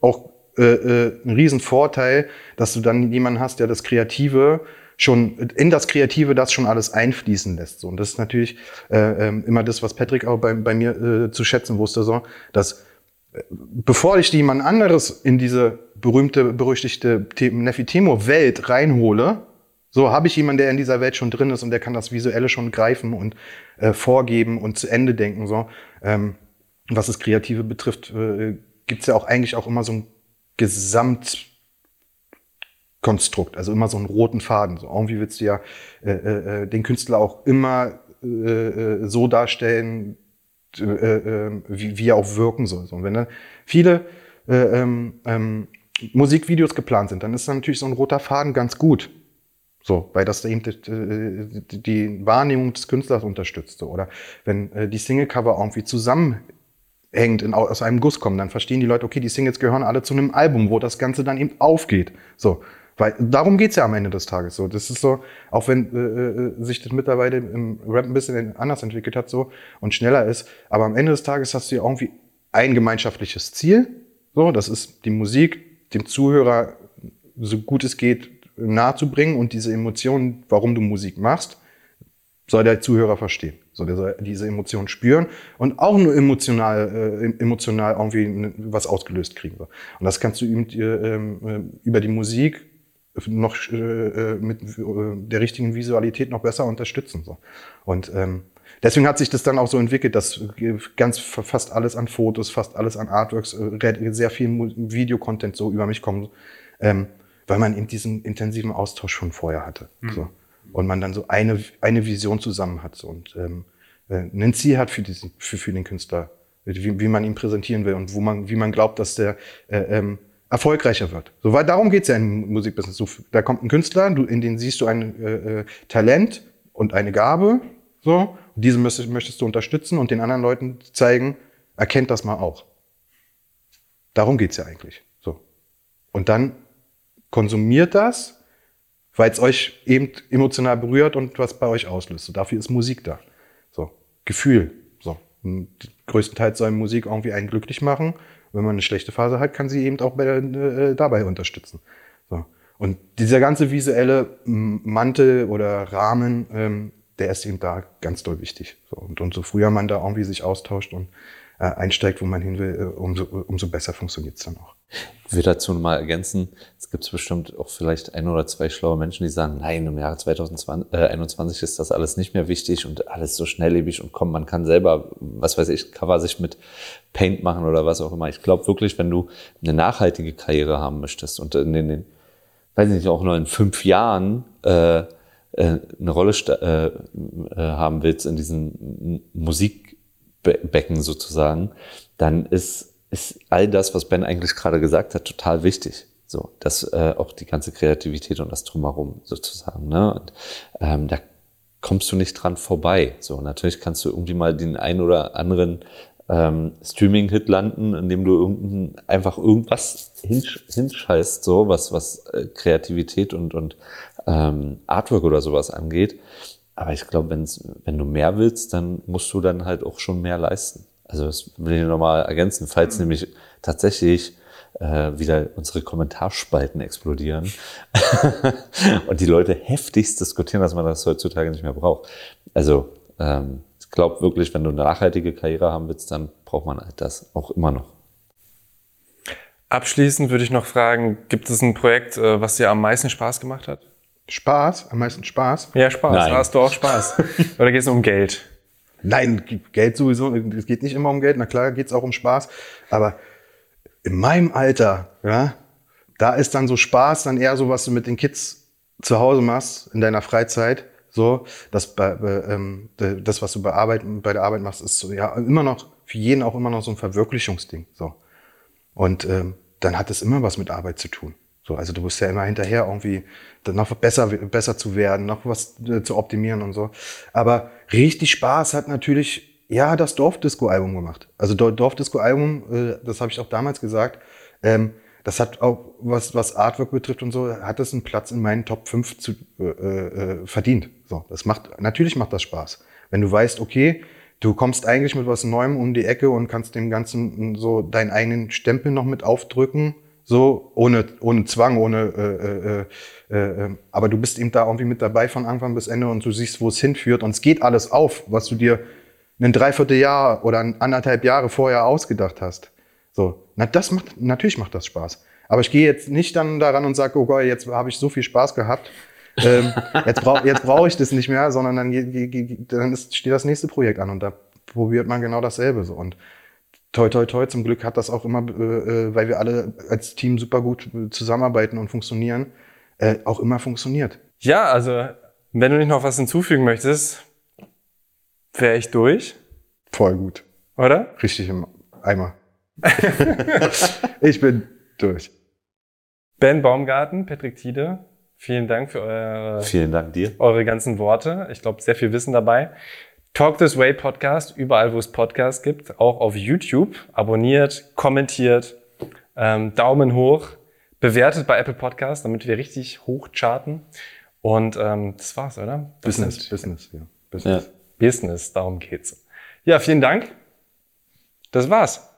Speaker 2: auch äh, äh, ein Riesenvorteil, dass du dann jemanden hast, der das Kreative schon in das Kreative das schon alles einfließen lässt. So. Und das ist natürlich äh, äh, immer das, was Patrick auch bei, bei mir äh, zu schätzen wusste, so, dass äh, bevor ich jemand anderes in diese berühmte, berüchtigte Nefitemo-Welt reinhole, so habe ich jemanden, der in dieser Welt schon drin ist und der kann das Visuelle schon greifen und äh, vorgeben und zu Ende denken. So, ähm, was das Kreative betrifft, äh, gibt es ja auch eigentlich auch immer so ein Gesamtkonstrukt, also immer so einen roten Faden. So irgendwie willst du ja äh, äh, äh den Künstler auch immer äh, äh, so darstellen, äh, äh, wie, wie er auch wirken soll. So, und wenn da viele äh, ähm, ähm, Musikvideos geplant sind, dann ist dann natürlich so ein roter Faden ganz gut. So, weil das eben die, die Wahrnehmung des Künstlers unterstützte. Oder wenn die Singlecover irgendwie zusammenhängt, in, aus einem Guss kommen, dann verstehen die Leute, okay, die Singles gehören alle zu einem Album, wo das Ganze dann eben aufgeht. So, weil darum geht's ja am Ende des Tages. So, das ist so, auch wenn äh, äh sich das mittlerweile im Rap ein bisschen anders entwickelt hat so und schneller ist, aber am Ende des Tages hast du ja irgendwie ein gemeinschaftliches Ziel. So, das ist die Musik dem Zuhörer so gut es geht nahezubringen und diese Emotionen, warum du Musik machst, soll der Zuhörer verstehen. So, der soll diese Emotionen spüren und auch nur emotional, äh, emotional irgendwie was ausgelöst kriegen. Und das kannst du ihm äh, über die Musik noch äh, äh mit äh, der richtigen Visualität noch besser unterstützen. So. Und ähm, deswegen hat sich das dann auch so entwickelt, dass ganz fast alles an Fotos, fast alles an Artworks, äh, sehr viel Videocontent so über mich kommt. Ähm, weil man eben diesen intensiven Austausch schon vorher hatte. Mhm. So. Und man dann so eine, eine Vision zusammen hat so, und ähm, äh, ein Ziel hat für, diesen, für, für den Künstler, wie, wie man ihn präsentieren will und wo man, wie man glaubt, dass der äh, ähm, erfolgreicher wird. So, weil darum geht's ja im Musikbusiness. So, da kommt ein Künstler, du, in den siehst du ein äh, äh, Talent und eine Gabe, so, und diese möchtest, möchtest du unterstützen und den anderen Leuten zeigen, erkennt das mal auch. Darum geht's ja eigentlich. So. Und dann konsumiert das, weil es euch eben emotional berührt und was bei euch auslöst. So, dafür ist Musik da. So, Gefühl. So. Größtenteils soll Musik irgendwie einen glücklich machen. Wenn man eine schlechte Phase hat, kann sie eben auch bei, äh, dabei unterstützen. So. Und dieser ganze visuelle Mantel oder Rahmen, ähm, der ist eben da ganz doll wichtig. So. Und umso früher man da irgendwie sich austauscht und äh, einsteigt, wo man hin will, äh, umso, umso besser funktioniert es dann auch.
Speaker 3: Ich will dazu mal ergänzen, es gibt bestimmt auch vielleicht ein oder zwei schlaue Menschen, die sagen, nein, im Jahre 2021 äh, ist das alles nicht mehr wichtig und alles so schnelllebig und komm, man kann selber, was weiß ich, Cover sich mit Paint machen oder was auch immer. Ich glaube wirklich, wenn du eine nachhaltige Karriere haben möchtest und in den, weiß nicht, auch nur in fünf Jahren äh, äh eine Rolle äh, äh, haben willst in diesen Musikbecken sozusagen, dann ist ist all das, was Ben eigentlich gerade gesagt hat, total wichtig. So, dass äh, auch die ganze Kreativität und das drumherum sozusagen. Ne? Und, ähm, da kommst du nicht dran vorbei. So, natürlich kannst du irgendwie mal den ein oder anderen ähm, Streaming-Hit landen, indem du irgendein, einfach irgendwas hinsch hinscheißt, so was was äh, Kreativität und und ähm, Artwork oder sowas angeht. Aber ich glaube, wenn du mehr willst, dann musst du dann halt auch schon mehr leisten. Also das will ich nochmal ergänzen, falls nämlich tatsächlich äh, wieder unsere Kommentarspalten explodieren und die Leute heftigst diskutieren, dass man das heutzutage nicht mehr braucht. Also ähm, ich glaube wirklich, wenn du eine nachhaltige Karriere haben willst, dann braucht man halt das auch immer noch.
Speaker 1: Abschließend würde ich noch fragen, gibt es ein Projekt, äh, was dir am meisten Spaß gemacht hat?
Speaker 2: Spaß, am meisten Spaß.
Speaker 1: Ja, Spaß.
Speaker 3: Nein.
Speaker 1: Hast du auch Spaß? Oder geht es um Geld?
Speaker 2: Nein, Geld sowieso, es geht nicht immer um Geld, na klar geht es auch um Spaß, aber in meinem Alter, ja, da ist dann so Spaß dann eher so, was du mit den Kids zu Hause machst, in deiner Freizeit, so, das, ähm, das was du bei, Arbeit, bei der Arbeit machst, ist so, ja, immer noch, für jeden auch immer noch so ein Verwirklichungsding, so. Und ähm, dann hat es immer was mit Arbeit zu tun. So, also du bist ja immer hinterher irgendwie noch besser, besser zu werden, noch was äh, zu optimieren und so. Aber richtig Spaß hat natürlich ja das Dorfdisco-Album gemacht. Also Dor- Dorfdisco-Album, äh, das habe ich auch damals gesagt. Ähm, das hat auch was was Artwork betrifft und so, hat es einen Platz in meinen Top 5 zu, äh, äh, verdient. So, das macht natürlich macht das Spaß, wenn du weißt, okay, du kommst eigentlich mit was Neuem um die Ecke und kannst dem Ganzen so deinen eigenen Stempel noch mit aufdrücken, so ohne ohne Zwang, ohne äh, äh, äh, äh, aber du bist eben da irgendwie mit dabei von Anfang bis Ende und du siehst, wo es hinführt und es geht alles auf, was du dir ein Dreivierteljahr oder ein anderthalb Jahre vorher ausgedacht hast. So, na das macht natürlich macht das Spaß. Aber ich gehe jetzt nicht dann daran und sage, oh Gott, jetzt habe ich so viel Spaß gehabt. ähm, jetzt brauche jetzt brauch ich das nicht mehr, sondern dann, dann ist, steht das nächste Projekt an und da probiert man genau dasselbe so. Und toi, toi, toi, zum Glück hat das auch immer, äh, äh, weil wir alle als Team super gut zusammenarbeiten und funktionieren, äh, auch immer funktioniert.
Speaker 1: Ja, also, wenn du nicht noch was hinzufügen möchtest, wäre ich durch,
Speaker 2: Voll gut.
Speaker 1: oder?
Speaker 2: Richtig im Eimer. ich bin durch.
Speaker 1: Ben Baumgarten, Patrick Tiede, vielen Dank für eure,
Speaker 3: Vielen Dank dir.
Speaker 1: eure ganzen Worte. Ich glaube, sehr viel Wissen dabei. Talk This Way Podcast, überall, wo es Podcasts gibt, auch auf YouTube. Abonniert, kommentiert, ähm, Daumen hoch, bewertet bei Apple Podcasts, damit wir richtig hoch charten. Und ähm, das war's, oder? Das
Speaker 2: Business, Business, ja.
Speaker 3: Ja.
Speaker 2: Business.
Speaker 1: Business, darum geht's. Ja, vielen Dank. Das war's.